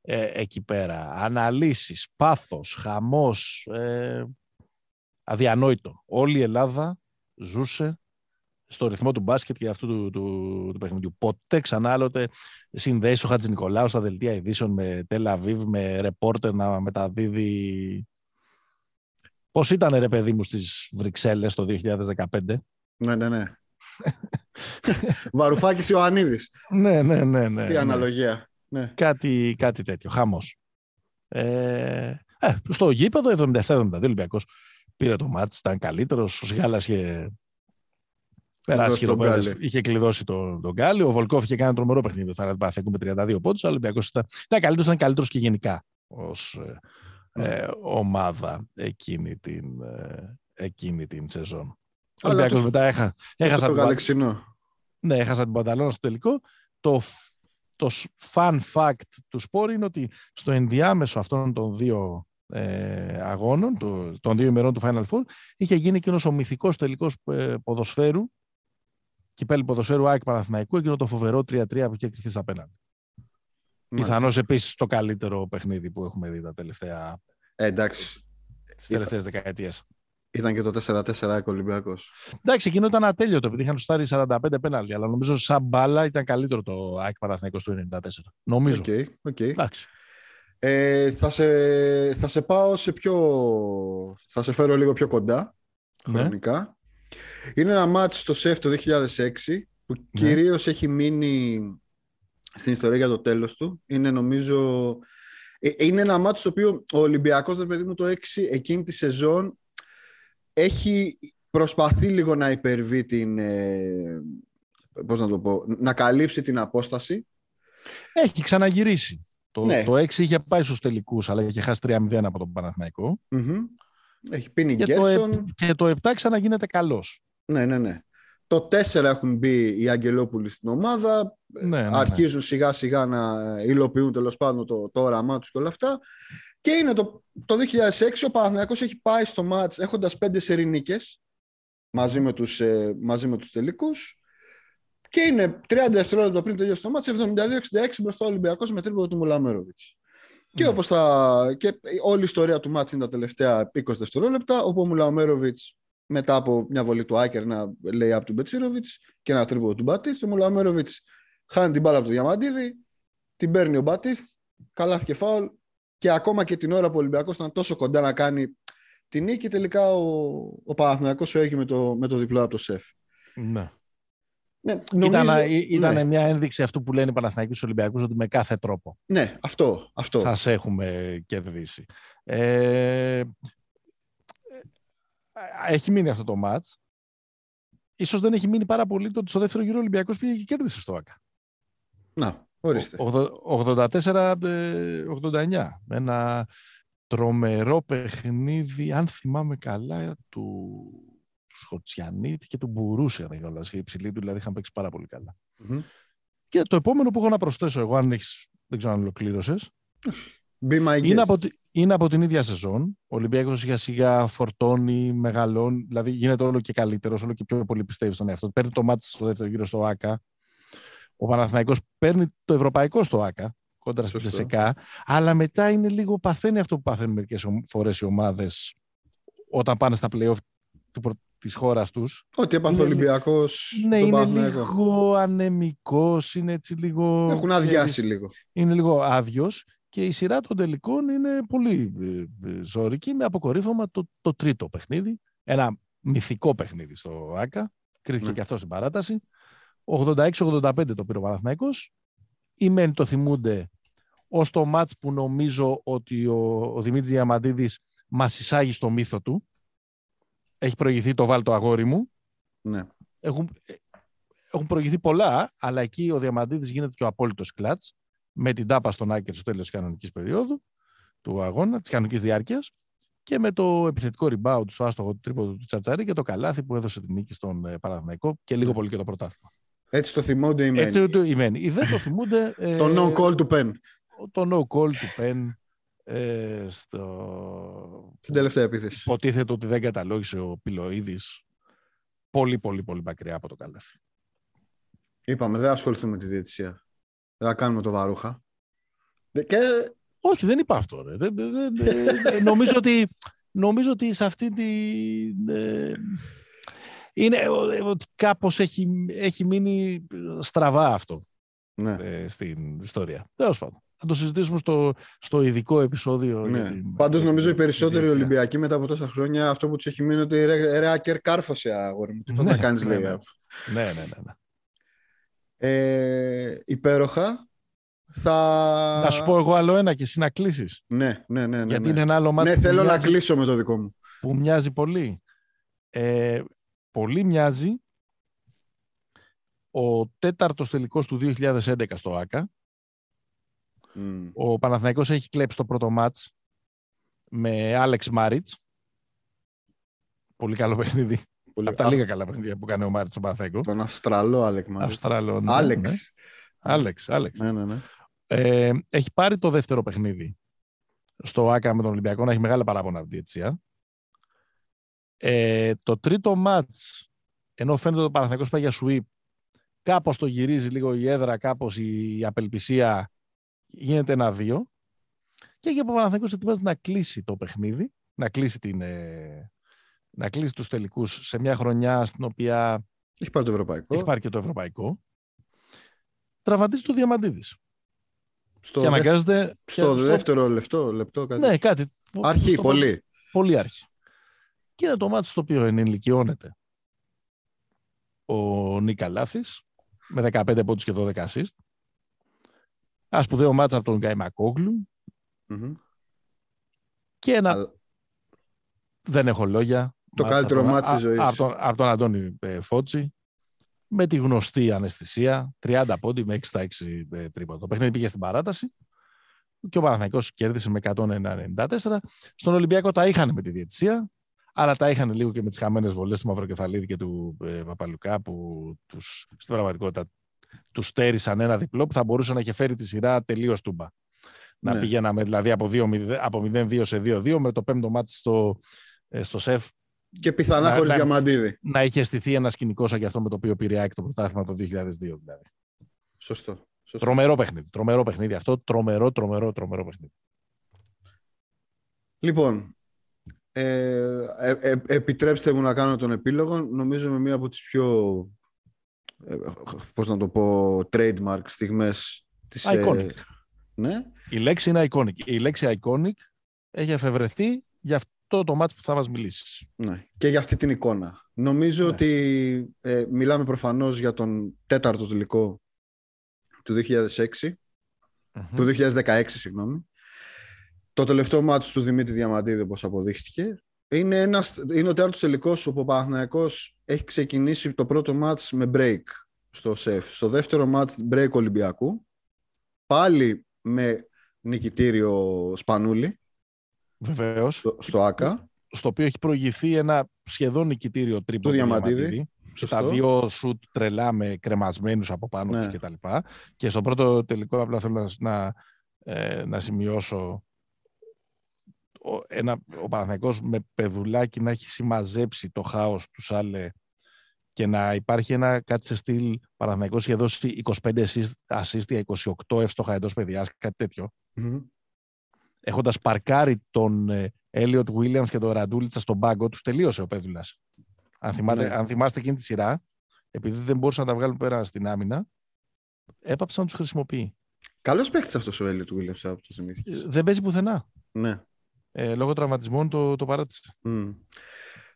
[SPEAKER 1] ε, εκεί πέρα. Αναλύσεις, πάθος, χαμός, ε, αδιανόητο. Όλη η Ελλάδα ζούσε στο ρυθμό του μπάσκετ και αυτού του, του, του παιχνιδιού. Ποτέ ξανά άλλοτε συνδέσει ο Χατζης Νικολάου στα δελτία ειδήσεων με Τελαβίβ, με ρεπόρτερ να μεταδίδει. Πώς ήταν ρε παιδί μου στις Βρυξέλλες το 2015.
[SPEAKER 2] Ναι, ναι, ναι. Βαρουφάκης Ιωαννίδης.
[SPEAKER 1] ναι, ναι, ναι, ναι.
[SPEAKER 2] Τι ναι. αναλογία. Ναι.
[SPEAKER 1] Κάτι, κάτι τέτοιο, χαμός. Ε, ε, στο γήπεδο 77-72 Ολυμπιακός πήρε το μάτς, ήταν καλύτερος, ο Σιγάλας είχε Περάσει και πέρα. Είχε κλειδώσει τον, τον Γκάλι. Ο Βολκόφ είχε κάνει ένα τρομερό παιχνίδι. Θα με 32 πόντους. Ο Ολυμπιακός ήταν, ήταν καλύτερος, ήταν καλύτερος και γενικά ως ε, ε, ομάδα εκείνη την, ε, εκείνη την σεζόν. Ο Ολυμπιακός μετά έχα, έχασα,
[SPEAKER 2] το την,
[SPEAKER 1] ναι, έχασα την Πανταλώνα στο τελικό. Το, το fun fact του σπόρ είναι ότι στο ενδιάμεσο αυτών των δύο ε, αγώνων, το, των δύο ημερών του Final Four, είχε γίνει εκείνο ο μυθικός τελικός ε, ποδοσφαίρου κυπέλι ποδοσφαίρου ΑΕΚ Παναθηναϊκού, εκείνο το φοβερό 3-3 που είχε κρυφθεί στα πέναντι. Πιθανώς επίσης το καλύτερο παιχνίδι που έχουμε δει τα τελευταία.
[SPEAKER 2] Ε, εντάξει.
[SPEAKER 1] Τις τελευταίες δεκαετίες.
[SPEAKER 2] Ήταν και το 4-4 ΑΕΚ Ολυμπιακός.
[SPEAKER 1] Εντάξει, εκείνο ήταν ατέλειωτο επειδή είχαν στάρει 45 πέναλτι. Αλλά νομίζω σαν μπάλα ήταν καλύτερο το ΑΕΚ Παναθηναϊκός του 94. Νομίζω.
[SPEAKER 2] Okay, okay. Ε, θα, σε, θα σε πάω σε πιο. Θα σε φέρω λίγο πιο κοντά. Ναι. Χρονικά. Είναι ένα μάτι στο ΣΕΦ το 2006 που ναι. κυρίως έχει μείνει στην ιστορία για το τέλος του. Είναι νομίζω... Ε, είναι ένα μάτι στο οποίο ο Ολυμπιακός, δεν παιδί μου, το 6 εκείνη τη σεζόν έχει προσπαθεί λίγο να υπερβεί την... Ε, πώς να το πω, να καλύψει την απόσταση.
[SPEAKER 1] Έχει ξαναγυρίσει. Το, ναι. το 6 είχε πάει στους τελικούς, αλλά είχε χάσει 3-0 από τον παναθηναικο
[SPEAKER 2] Έχει πίνει
[SPEAKER 1] και Το, και το 7 ξαναγίνεται καλός.
[SPEAKER 2] Ναι, ναι, ναι. Το 4 έχουν μπει οι Αγγελόπουλοι στην ομάδα. Ναι, ναι, ναι. Αρχίζουν σιγά σιγά να υλοποιούν τέλος πάντων το, το όραμά τους και όλα αυτά. Και είναι το, το 2006 ο Παναθηναϊκός έχει πάει στο μάτς έχοντας πέντε σερινίκες μαζί με τους, ε, μαζί με τους τελικούς και είναι 30 δευτερόλεπτα πριν τελειώσει το μάτς 72-66 μπροστά ο Ολυμπιακός με τρίποδο του Μουλαμέροβιτς. Και, όπως θα, και όλη η ιστορία του μάτς είναι τα τελευταία 20 δευτερόλεπτα όπου ο Μουλαμέροβιτς μετά από μια βολή του Άκερ να λέει από του Μπετσίροβιτ και ένα τρίποδο του Μπατίστ. Ο Μουλαμέροβιτς χάνει την μπάλα από το Διαμαντίδη, την παίρνει ο Μπατίστ, καλά και φάουλ. Και ακόμα και την ώρα που ο Ολυμπιακός ήταν τόσο κοντά να κάνει την νίκη, τελικά ο, ο Παναθηναϊκός σου με το, με το διπλό από το ΣΕΦ.
[SPEAKER 1] Ναι. Ναι, νομίζω, ήταν, ήταν ναι. μια ένδειξη αυτού που λένε οι Παναθηναϊκοί Ολυμπιακούς ότι με κάθε τρόπο.
[SPEAKER 2] Ναι, αυτό. αυτό.
[SPEAKER 1] Σας έχουμε κερδίσει. Ε, έχει μείνει αυτό το μάτς. Ίσως δεν έχει μείνει πάρα πολύ το ότι στο δεύτερο γύρο ο Ολυμπιακός πήγε και κέρδισε στο ΆΚΑ.
[SPEAKER 2] Να, ορίστε.
[SPEAKER 1] 84-89. Ε, με ένα τρομερό παιχνίδι, αν θυμάμαι καλά, του Σχοτσιανίτη και του Μπουρούση, αν δεν κάνω λάθος. Οι υψηλοί του δηλαδή είχαν παίξει πάρα πολύ καλά.
[SPEAKER 2] Μμμ.
[SPEAKER 1] Και το επόμενο που έχω να προσθέσω εγώ, αν έχεις, δεν ξέρω αν ολοκλήρωσες,
[SPEAKER 2] Be my guest.
[SPEAKER 1] είναι, από, τη- είναι από την ίδια σεζόν. Ο Ολυμπιακός σιγά σιγά φορτώνει, μεγαλώνει, δηλαδή γίνεται όλο και καλύτερος, όλο και πιο πολύ πιστεύει στον εαυτό του. Παίρνει το μάτι στο δεύτερο γύρο στο ΆΚΑ. Ο Παναθηναϊκός παίρνει το ευρωπαϊκό στο ΆΚΑ, κόντρα στην
[SPEAKER 2] Σωστό.
[SPEAKER 1] ΤΣΕΚΑ. Αλλά μετά είναι λίγο παθαίνει αυτό που παθαίνουν μερικές φορές οι ομάδες όταν πάνε στα playoff του προ- της χώρας τους.
[SPEAKER 2] Ό,τι έπαθε ο
[SPEAKER 1] είναι-
[SPEAKER 2] Ολυμπιακός
[SPEAKER 1] Ναι,
[SPEAKER 2] τον
[SPEAKER 1] είναι
[SPEAKER 2] Παναθηναϊκό.
[SPEAKER 1] λίγο ανεμικός, είναι έτσι λίγο...
[SPEAKER 2] Έχουν αδειάσει
[SPEAKER 1] ξέρεις,
[SPEAKER 2] λίγο.
[SPEAKER 1] είναι λίγο άδειος και η σειρά των τελικών είναι πολύ ε, ε, ζώρικη με αποκορύφωμα το, το τρίτο παιχνίδι. Ένα μυθικό παιχνίδι στο ΆΚΑ. Κρίθηκε
[SPEAKER 2] Ναι.
[SPEAKER 1] και αυτό στην παράταση. 86-85 το πήρε ο Παναθηναϊκός. Οι μεν το θυμούνται ως το μάτς που νομίζω ότι ο, ο Δημήτρης Διαμαντίδης μας εισάγει στο μύθο του. Έχει προηγηθεί το βάλτο αγόρι μου
[SPEAKER 2] Ναι.
[SPEAKER 1] έχουν, ε, έχουν προηγηθεί πολλά, αλλά εκεί ο Διαμαντίδης γίνεται και ο απόλυτος κλατς με την τάπα στον Άκερ στο τέλος της κανονικής περίοδου του αγώνα, της κανονικής διάρκειας και με το επιθετικό rebound στο άστοχο του τρίποδο του Τσατσαρή και το καλάθι που έδωσε τη νίκη στον ε, Παναθηναϊκό και λίγο
[SPEAKER 2] Ναι.
[SPEAKER 1] πολύ και το πρωτάθλημα.
[SPEAKER 2] Έτσι το θυμούνται οι
[SPEAKER 1] Έτσι
[SPEAKER 2] μένοι.
[SPEAKER 1] το ημένει. Οι δεν το θυμούνται ε,
[SPEAKER 2] Το no call του Pen.
[SPEAKER 1] το no call του Πεν ε, στο...
[SPEAKER 2] Την τελευταία επίθεση.
[SPEAKER 1] Υποτίθεται ότι δεν καταλόγησε ο Πιλοίδης πολύ πολύ πολύ μακριά από το καλάθι.
[SPEAKER 2] Είπαμε, δεν ασχοληθούμε με τη διαιτησία. Δεν θα κάνουμε το βαρούχα. Δε- Και
[SPEAKER 1] Όχι, δεν είπα αυτό. Ρε. Δεν, δεν- δεν- νομίζω, ότι, νομίζω ότι σε αυτή τη... ε, είναι ε, ότι κάπως έχει, έχει μείνει στραβά αυτό
[SPEAKER 2] ναι.
[SPEAKER 1] ε, στην ιστορία. Τέλος πάντων. Θα το συζητήσουμε στο, στο ειδικό επεισόδιο. για
[SPEAKER 2] Ναι.
[SPEAKER 1] την-
[SPEAKER 2] Πάντως
[SPEAKER 1] για
[SPEAKER 2] νομίζω οι
[SPEAKER 1] την
[SPEAKER 2] περισσότεροι
[SPEAKER 1] διετησία.
[SPEAKER 2] Ολυμπιακοί μετά από τόσα χρόνια αυτό που τους έχει μείνει είναι ότι ρε, ρε Άκερ κάρφωσε αγόρι μου. Τι πας
[SPEAKER 1] Ναι,
[SPEAKER 2] να κάνεις,
[SPEAKER 1] ναι,
[SPEAKER 2] λέει.
[SPEAKER 1] ναι. Ναι, ναι, ναι. ναι.
[SPEAKER 2] Ε, υπέροχα. Θα...
[SPEAKER 1] Να σου πω εγώ άλλο ένα και εσύ να κλείσεις.
[SPEAKER 2] Ναι, ναι, ναι. ναι,
[SPEAKER 1] γιατί
[SPEAKER 2] ναι.
[SPEAKER 1] είναι ένα άλλο μάτι
[SPEAKER 2] Ναι,
[SPEAKER 1] που,
[SPEAKER 2] θέλω να
[SPEAKER 1] μοιάζει,
[SPEAKER 2] κλείσω με το δικό μου.
[SPEAKER 1] που μοιάζει πολύ. Ε, πολύ μοιάζει ο τέταρτος τελικός του 2011 στο ΟΑΚΑ.
[SPEAKER 2] Μμ.
[SPEAKER 1] Ο Παναθηναϊκός έχει κλέψει το πρώτο ματς με Άλεξ Μάριτς. Πολύ καλό παιχνίδι.
[SPEAKER 2] Πολύ-
[SPEAKER 1] Από τα
[SPEAKER 2] Α,
[SPEAKER 1] λίγα καλά παιχνίδια που κάνει ο Μάριτς στον Παναθηναϊκό.
[SPEAKER 2] Τον Αυστραλό Άλεκ Μάριτς.
[SPEAKER 1] Αυστραλό. ναι,
[SPEAKER 2] Άλεξ.
[SPEAKER 1] ναι. Άλεξ, Άλεξ.
[SPEAKER 2] Ναι, ναι, ναι.
[SPEAKER 1] Ε, έχει πάρει το δεύτερο παιχνίδι στο ΆΚΑ με τον Ολυμπιακό, να έχει μεγάλα παράπονα από τη διετησία. Ε, το τρίτο μάτς, ενώ φαίνεται ότι ο Παναθηναϊκός πάει για sweep, κάπως το γυρίζει λίγο η έδρα, κάπως η απελπισία, γίνεται ένα-δύο. Και εκεί ο Παναθηναϊκός ετοιμάζεται να κλείσει το παιχνίδι, να κλείσει, την, ε, να κλείσει τους τελικούς σε μια χρονιά στην οποία
[SPEAKER 2] Έχει πάρει το ευρωπαϊκό.
[SPEAKER 1] έχει πάρει και το ευρωπαϊκό. Τραυματίζει το Διαμαντίδης.
[SPEAKER 2] Στο,
[SPEAKER 1] και
[SPEAKER 2] δεύ-
[SPEAKER 1] αναγκάζεται...
[SPEAKER 2] στο
[SPEAKER 1] και-
[SPEAKER 2] δεύτερο λεπτό, λεπτό κάτι.
[SPEAKER 1] Ναι, κάτι.
[SPEAKER 2] Αρχή,
[SPEAKER 1] στο-
[SPEAKER 2] πολύ.
[SPEAKER 1] Πολύ αρχή. Και είναι το μάτι στο οποίο ενηλικιώνεται ο Νίκα Λάθης με 15 πόντους και 12 assist. Ένα σπουδαίο μάτς από τον Γκαϊμακόγλου
[SPEAKER 2] Μμμ.
[SPEAKER 1] και ένα
[SPEAKER 2] Αλλά-
[SPEAKER 1] δεν έχω λόγια.
[SPEAKER 2] Το
[SPEAKER 1] μάτς
[SPEAKER 2] καλύτερο
[SPEAKER 1] από τον-
[SPEAKER 2] μάτς της
[SPEAKER 1] α-
[SPEAKER 2] ζωής.
[SPEAKER 1] Από τον, από τον Αντώνη ε, Φώτση με τη γνωστή αναισθησία 30 πόντι με 6 στα 6 ε, τρίποτα. Το παιχνίδι πήγε στην παράταση και ο Παναθηναϊκός κέρδισε με 194. Στον Ολυμπιακό τα είχαν με τη διαιτησία, αλλά τα είχαν λίγο και με τις χαμένες βολές του Μαυροκεφαλίδη και του ε, Παπαλουκά που τους, στην πραγματικότητα τους στέρισαν ένα διπλό που θα μπορούσε να είχε φέρει τη σειρά τελείως τούμπα. Να
[SPEAKER 2] Ναι.
[SPEAKER 1] πηγαίναμε δηλαδή από 2-0 από 0-2 σε 2-2 με το πέμπτο μάτι στο, ε, στο ΣΕΦ
[SPEAKER 2] Και πιθανά
[SPEAKER 1] Να-
[SPEAKER 2] χωρίς
[SPEAKER 1] να-
[SPEAKER 2] διαμαντίδη.
[SPEAKER 1] να είχε στηθεί ένα σκηνικό σαν και αυτό με το οποίο πήρε η ΑΕΚ το πρωτάθλημα το 2002 δηλαδή.
[SPEAKER 2] Σωστό. Σωστό.
[SPEAKER 1] Τρομερό παιχνίδι. Τρομερό παιχνίδι αυτό. Τρομερό, τρομερό, τρομερό παιχνίδι.
[SPEAKER 2] Λοιπόν, ε, ε, ε, επιτρέψτε μου να κάνω τον επίλογο. Νομίζω με μία από τις πιο, ε, πώς να το πω, trademark στιγμές της... ε,
[SPEAKER 1] Iconic.
[SPEAKER 2] ναι,
[SPEAKER 1] Η λέξη είναι iconic. Η λέξη iconic έχει εφευρεθεί για αυτό το μάτς που θα μας μιλήσεις.
[SPEAKER 2] ναι, και για αυτή την εικόνα. Νομίζω
[SPEAKER 1] Ναι.
[SPEAKER 2] ότι ε, μιλάμε προφανώς για τον τέταρτο τελικό του 2006, του 2016, συγγνώμη. Το τελευταίο μάτι του Δημήτρη Διαμαντίδη, όπως αποδείχτηκε. Είναι, ένας, είναι ο τέταρτος τελικός όπου ο Παναθηναϊκός έχει ξεκινήσει το πρώτο μάτς με break στο ΣΕΦ. Στο δεύτερο μάτς break Ολυμπιακού. Πάλι με νικητήριο Σπανούλη
[SPEAKER 1] Βεβαίως.
[SPEAKER 2] στο, στο ΆΚΑ.
[SPEAKER 1] στο οποίο έχει προηγηθεί ένα σχεδόν νικητήριο τρίπο
[SPEAKER 2] του Διαμαντίδη.
[SPEAKER 1] Και τα δύο σουτ τρελά με κρεμασμένους από πάνω ναι. τους και Και στο πρώτο τελικό απλά θέλω να, ε, να σημειώσω ο, ένα, ο Παναθηναϊκός με παιδουλάκι να έχει συμμαζέψει το χάος τους Σάλε και να υπάρχει ένα κάτι σε στυλ Παναθηναϊκός είχε δώσει 25 assist για 28 εύστοχα εντός παιδιάς, κάτι τέτοιο. Mm-hmm. Έχοντας παρκάρει τον Έλιοτ ε, Williams και τον Ραντούλιτσα στον πάγκο τους, τελείωσε ο Πέδουλας. Αν, θυμάστε, ναι. αν θυμάστε εκείνη τη σειρά, επειδή δεν μπορούσαν να τα βγάλουν πέρα στην άμυνα, έπαψαν να τους χρησιμοποιεί.
[SPEAKER 2] Καλός παίχτης αυτός ο Έλιοτ Williams από το θυμήθηκες.
[SPEAKER 1] Δεν παίζει πουθενά.
[SPEAKER 2] Ναι.
[SPEAKER 1] Ε, λόγω τραυματισμών το, το παράτησε.
[SPEAKER 2] Mm.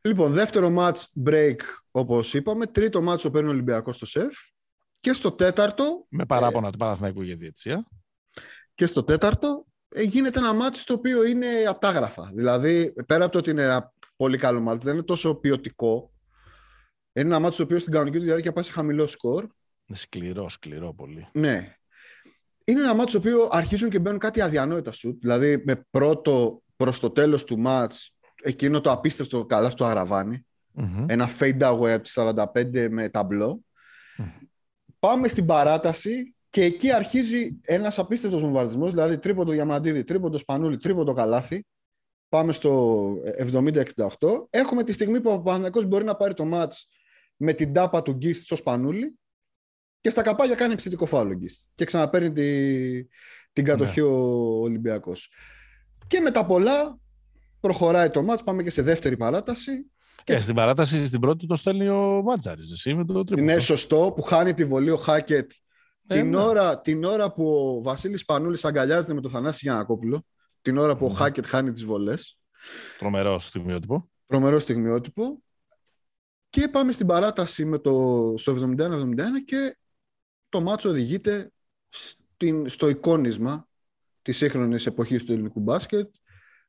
[SPEAKER 2] Λοιπόν, δεύτερο match break, όπως είπαμε. Τρίτο match το παίρνει ο Ολυμπιακός στο ΣΕΦ. Και στο τέταρτο...
[SPEAKER 1] Με παράπονα ε, του Παναθηναϊκού για διετησία.
[SPEAKER 2] Και στο τέταρτο ε, γίνεται ένα μάτι το οποίο είναι απτάγραφα. Δηλαδή, πέρα από το ότι είναι ένα πολύ καλό μάτι, δεν είναι τόσο ποιοτικό. Είναι ένα μάτι το οποίο στην κανονική του διάρκεια πάει σε χαμηλό σκορ.
[SPEAKER 1] Είναι σκληρό, σκληρό πολύ.
[SPEAKER 2] Ναι. Είναι ένα μάτι το οποίο αρχίζουν και μπαίνουν κάτι αδιανόητα σου. Δηλαδή, με πρώτο προς το τέλος του μάτς εκείνο το απίστευτο καλά στο αραβανι Ένα fade away από τις 45 με ταμπλο Πάμε στην παράταση και εκεί αρχίζει ένας απίστευτος βομβαρδισμός, δηλαδή τρίποντο Διαμαντίδη, τρίποντο Σπανούλη, τρίποντο Καλάθι. Πάμε στο 70-68. Έχουμε τη στιγμή που ο Παναθηναϊκός μπορεί να πάρει το μάτς με την τάπα του Γκίστ στο Σπανούλη και στα καπάγια κάνει επιθετικό φάουλο Γκίστ και ξαναπαίρνει τη, την κατοχή ναι. ο Ολυμπιακός. Και με τα πολλά προχωράει το μάτς, πάμε και σε δεύτερη παράταση.
[SPEAKER 1] Και ε, στην παράταση στην πρώτη το στέλνει ο Μάτζαρης, εσύ με το
[SPEAKER 2] Είναι σωστό που χάνει τη βολή ο Χάκετ ε, την, ναι. ώρα, την ώρα που ο Βασίλης Πανούλης αγκαλιάζεται με τον Θανάση Γιανακόπουλο, την ώρα που ο ναι. Χάκετ χάνει τις βολές.
[SPEAKER 1] Τρομερό στιγμιότυπο.
[SPEAKER 2] Τρομερό στιγμιότυπο. Και πάμε στην παράταση με το, στο 71-71 και το μάτσο οδηγείται στην, στο εικόνισμα της σύγχρονης εποχής του ελληνικού μπάσκετ.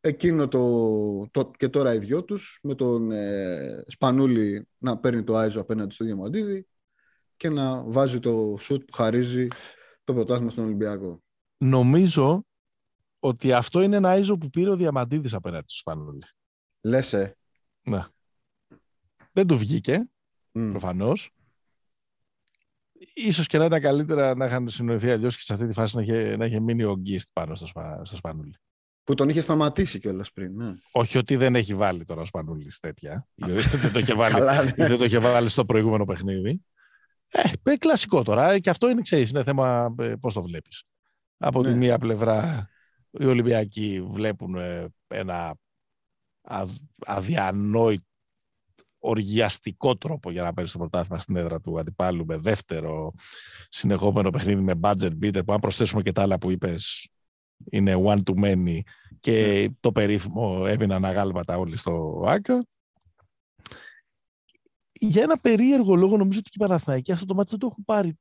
[SPEAKER 2] Εκείνο το, το, και τώρα οι δυο τους με τον ε, Σπανούλη να παίρνει το Άιζο απέναντι στο Διαμαντίδη και να βάζει το σουτ που χαρίζει το πρωτάθλημα στον Ολυμπιακό.
[SPEAKER 1] Νομίζω ότι αυτό είναι ένα Άιζο που πήρε ο Διαμαντίδης απέναντι στο Σπανούλη.
[SPEAKER 2] Λες, ε.
[SPEAKER 1] Ναι. Δεν του βγήκε, mm. προφανώς ίσως και να ήταν καλύτερα να είχαν συνοηθεί αλλιώς και σε αυτή τη φάση να είχε, να είχε μείνει ο Γκίστ πάνω στο, σπα, στο Σπανούλη.
[SPEAKER 2] Που τον είχε σταματήσει κιόλας πριν. Ναι.
[SPEAKER 1] Όχι ότι δεν έχει βάλει τώρα ο Σπανούλης τέτοια. δεν, το είχε [LAUGHS] βάλει, ναι. δεν το είχε βάλει στο προηγούμενο παιχνίδι. Ε, κλασικό τώρα. Και αυτό είναι, ξέρεις, είναι θέμα ε, πώς το βλέπεις. Από ναι. τη μία πλευρά οι Ολυμπιακοί βλέπουν ε, ένα αδιανόητο οργιαστικό τρόπο για να παίρνεις το πρωτάθλημα στην έδρα του αντιπάλου με δεύτερο συνεχόμενο παιχνίδι με budget beater που αν προσθέσουμε και τα άλλα που είπες είναι one to many και ναι. το περίφημο έμειναν αγάλματα όλοι στο ΆΚΑ. Για ένα περίεργο λόγο νομίζω ότι οι Παναθηναϊκοί αυτό το μάτι δεν το έχουν πάρει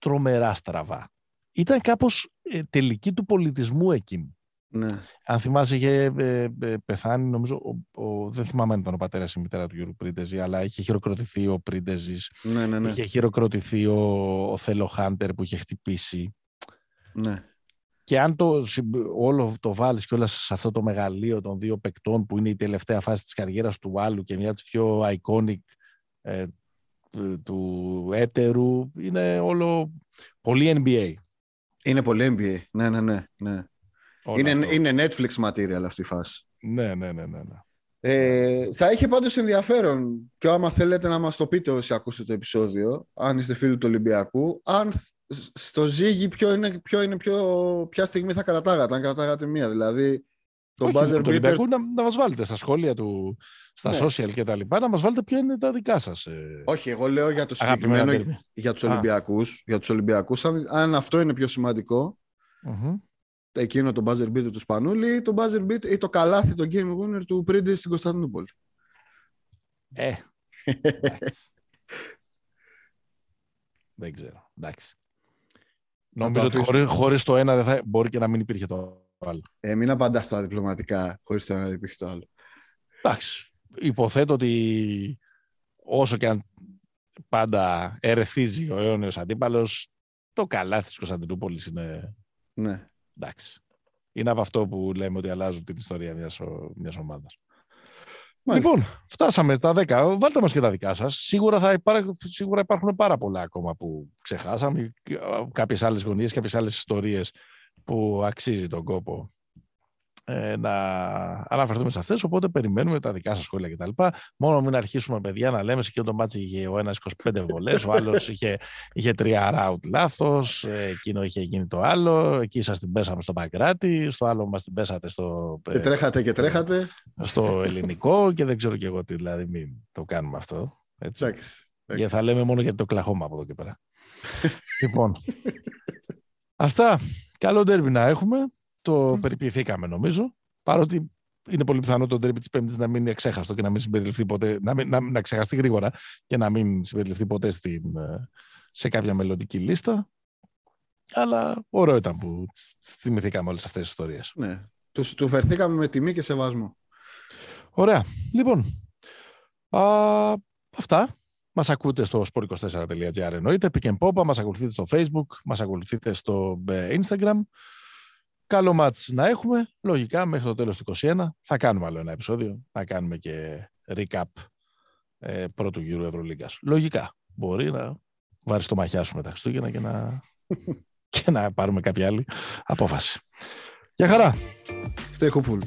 [SPEAKER 1] τρομερά στραβά. Ήταν κάπως ε, τελική του πολιτισμού εκείνη.
[SPEAKER 2] Ναι.
[SPEAKER 1] Αν θυμάσαι, είχε ε, ε, πεθάνει, νομίζω, ο, ο, δεν θυμάμαι αν ήταν ο πατέρας ή η μητέρα του Γιώργου Πρίντεζη, αλλά είχε χειροκροτηθεί ο Πρίντεζης.
[SPEAKER 2] Ναι, ναι, ναι.
[SPEAKER 1] Είχε χειροκροτηθεί ο, ο Θέλο Χάντερ που είχε χτυπήσει.
[SPEAKER 2] Ναι.
[SPEAKER 1] Και αν το, όλο το βάλεις και όλα σε αυτό το μεγαλείο των δύο παικτών που είναι η τελευταία φάση της καριέρας του άλλου και μια της πιο iconic ε, του έτερου, είναι όλο πολύ NBA.
[SPEAKER 2] Είναι πολύ NBA, ναι, ναι, ναι. ναι. Είναι, είναι Netflix material αυτή η φάση.
[SPEAKER 1] Ναι, ναι, ναι, ναι. ναι.
[SPEAKER 2] Ε, θα είχε πάντως ενδιαφέρον και άμα θέλετε να μας το πείτε όσοι ακούσετε το επεισόδιο, αν είστε φίλοι του Ολυμπιακού, αν στο ζύγι ποιο είναι, ποιο είναι πιο, ποια στιγμή θα κρατάγατε, αν κρατάγατε μία. Δηλαδή,
[SPEAKER 1] το Όχι, buzzer beater... να, να μας βάλετε στα σχόλια του, στα ναι. social και τα λοιπά, να μας βάλετε ποια είναι τα δικά σας. Ε...
[SPEAKER 2] Όχι, εγώ λέω για το συγκεκριμένο, για τους Ολυμπιακούς, για τους Ολυμπιακούς αν, αν αυτό είναι πιο σημαντικό, mm-hmm εκείνο το buzzer beat του Σπανούλη ή το buzzer beat ή το καλάθι, το game winner του Πρίντι στην Κωνσταντινούπολη.
[SPEAKER 1] Ε, [LAUGHS] δεν ξέρω, εντάξει. Νομίζω ότι χωρίς, χωρίς το ένα δεν θα, μπορεί και να μην υπήρχε το άλλο.
[SPEAKER 2] Ε, μην απαντάς στα διπλωματικά, χωρίς το ένα δεν υπήρχε το άλλο.
[SPEAKER 1] Εντάξει. Υποθέτω ότι όσο και αν πάντα ερεθίζει ο αιώνιος αντίπαλος, το καλάθι της Κωνσταντινούπολης είναι... Εντάξει. Είναι από αυτό που λέμε ότι αλλάζουν την ιστορία μιας, μιας ομάδας.
[SPEAKER 2] Μάλιστα.
[SPEAKER 1] Λοιπόν, φτάσαμε τα 10. Βάλτε μας και τα δικά σας. Σίγουρα, θα υπάρχουν, σίγουρα υπάρχουν πάρα πολλά ακόμα που ξεχάσαμε. Κάποιες άλλες γωνίες, κάποιες άλλες ιστορίες που αξίζει τον κόπο ε, να αναφερθούμε σε αυτές, οπότε περιμένουμε τα δικά σας σχόλια κτλ. Μόνο μην αρχίσουμε, παιδιά, να λέμε σε εκείνο το ματς είχε ο ένας 25 βολές, ο άλλος [LAUGHS] είχε, είχε 3 round λάθος, ε, εκείνο είχε γίνει το άλλο, εκεί σας την πέσαμε στο Παγκράτι, στο άλλο μας την πέσατε στο,
[SPEAKER 2] Και τρέχατε και τρέχατε.
[SPEAKER 1] στο ελληνικό και δεν ξέρω και εγώ τι, δηλαδή μην το κάνουμε αυτό. Έτσι.
[SPEAKER 2] Εντάξει.
[SPEAKER 1] Γιατί θα λέμε μόνο για το κλαχώμα από εδώ και πέρα. λοιπόν, [LAUGHS] αυτά. Καλό ντέρμπι να έχουμε. Το περιποιηθήκαμε νομίζω. Παρότι είναι πολύ πιθανό το ντέρμπι της Πέμπτης να μην είναι ξέχαστο και να μην συμπεριληφθεί ποτέ, να, μην, να, να ξεχαστεί γρήγορα και να μην συμπεριληφθεί ποτέ στην, ε, σε κάποια μελλοντική λίστα. Αλλά ωραίο ήταν που θυμηθήκαμε όλες αυτές τις ιστορίες.
[SPEAKER 2] Ναι. Του, του φερθήκαμε με τιμή και σεβασμό.
[SPEAKER 1] Ωραία. Λοιπόν, α, αυτά. Μας ακούτε στο sport24.gr εννοείται. Pick and Popa, μας ακολουθείτε στο Facebook, μας ακολουθείτε στο ε, Instagram. Καλό μάτς να έχουμε. Λογικά μέχρι το τέλος του 2021 θα κάνουμε άλλο ένα επεισόδιο. Να κάνουμε και recap ε, πρώτου γύρου Ευρωλίγκας. Λογικά. Μπορεί να βάρεις το μαχιάσουμε τα Χριστούγεννα και να, [LAUGHS] και να πάρουμε κάποια άλλη απόφαση. Γεια χαρά.
[SPEAKER 2] Stay hopeful.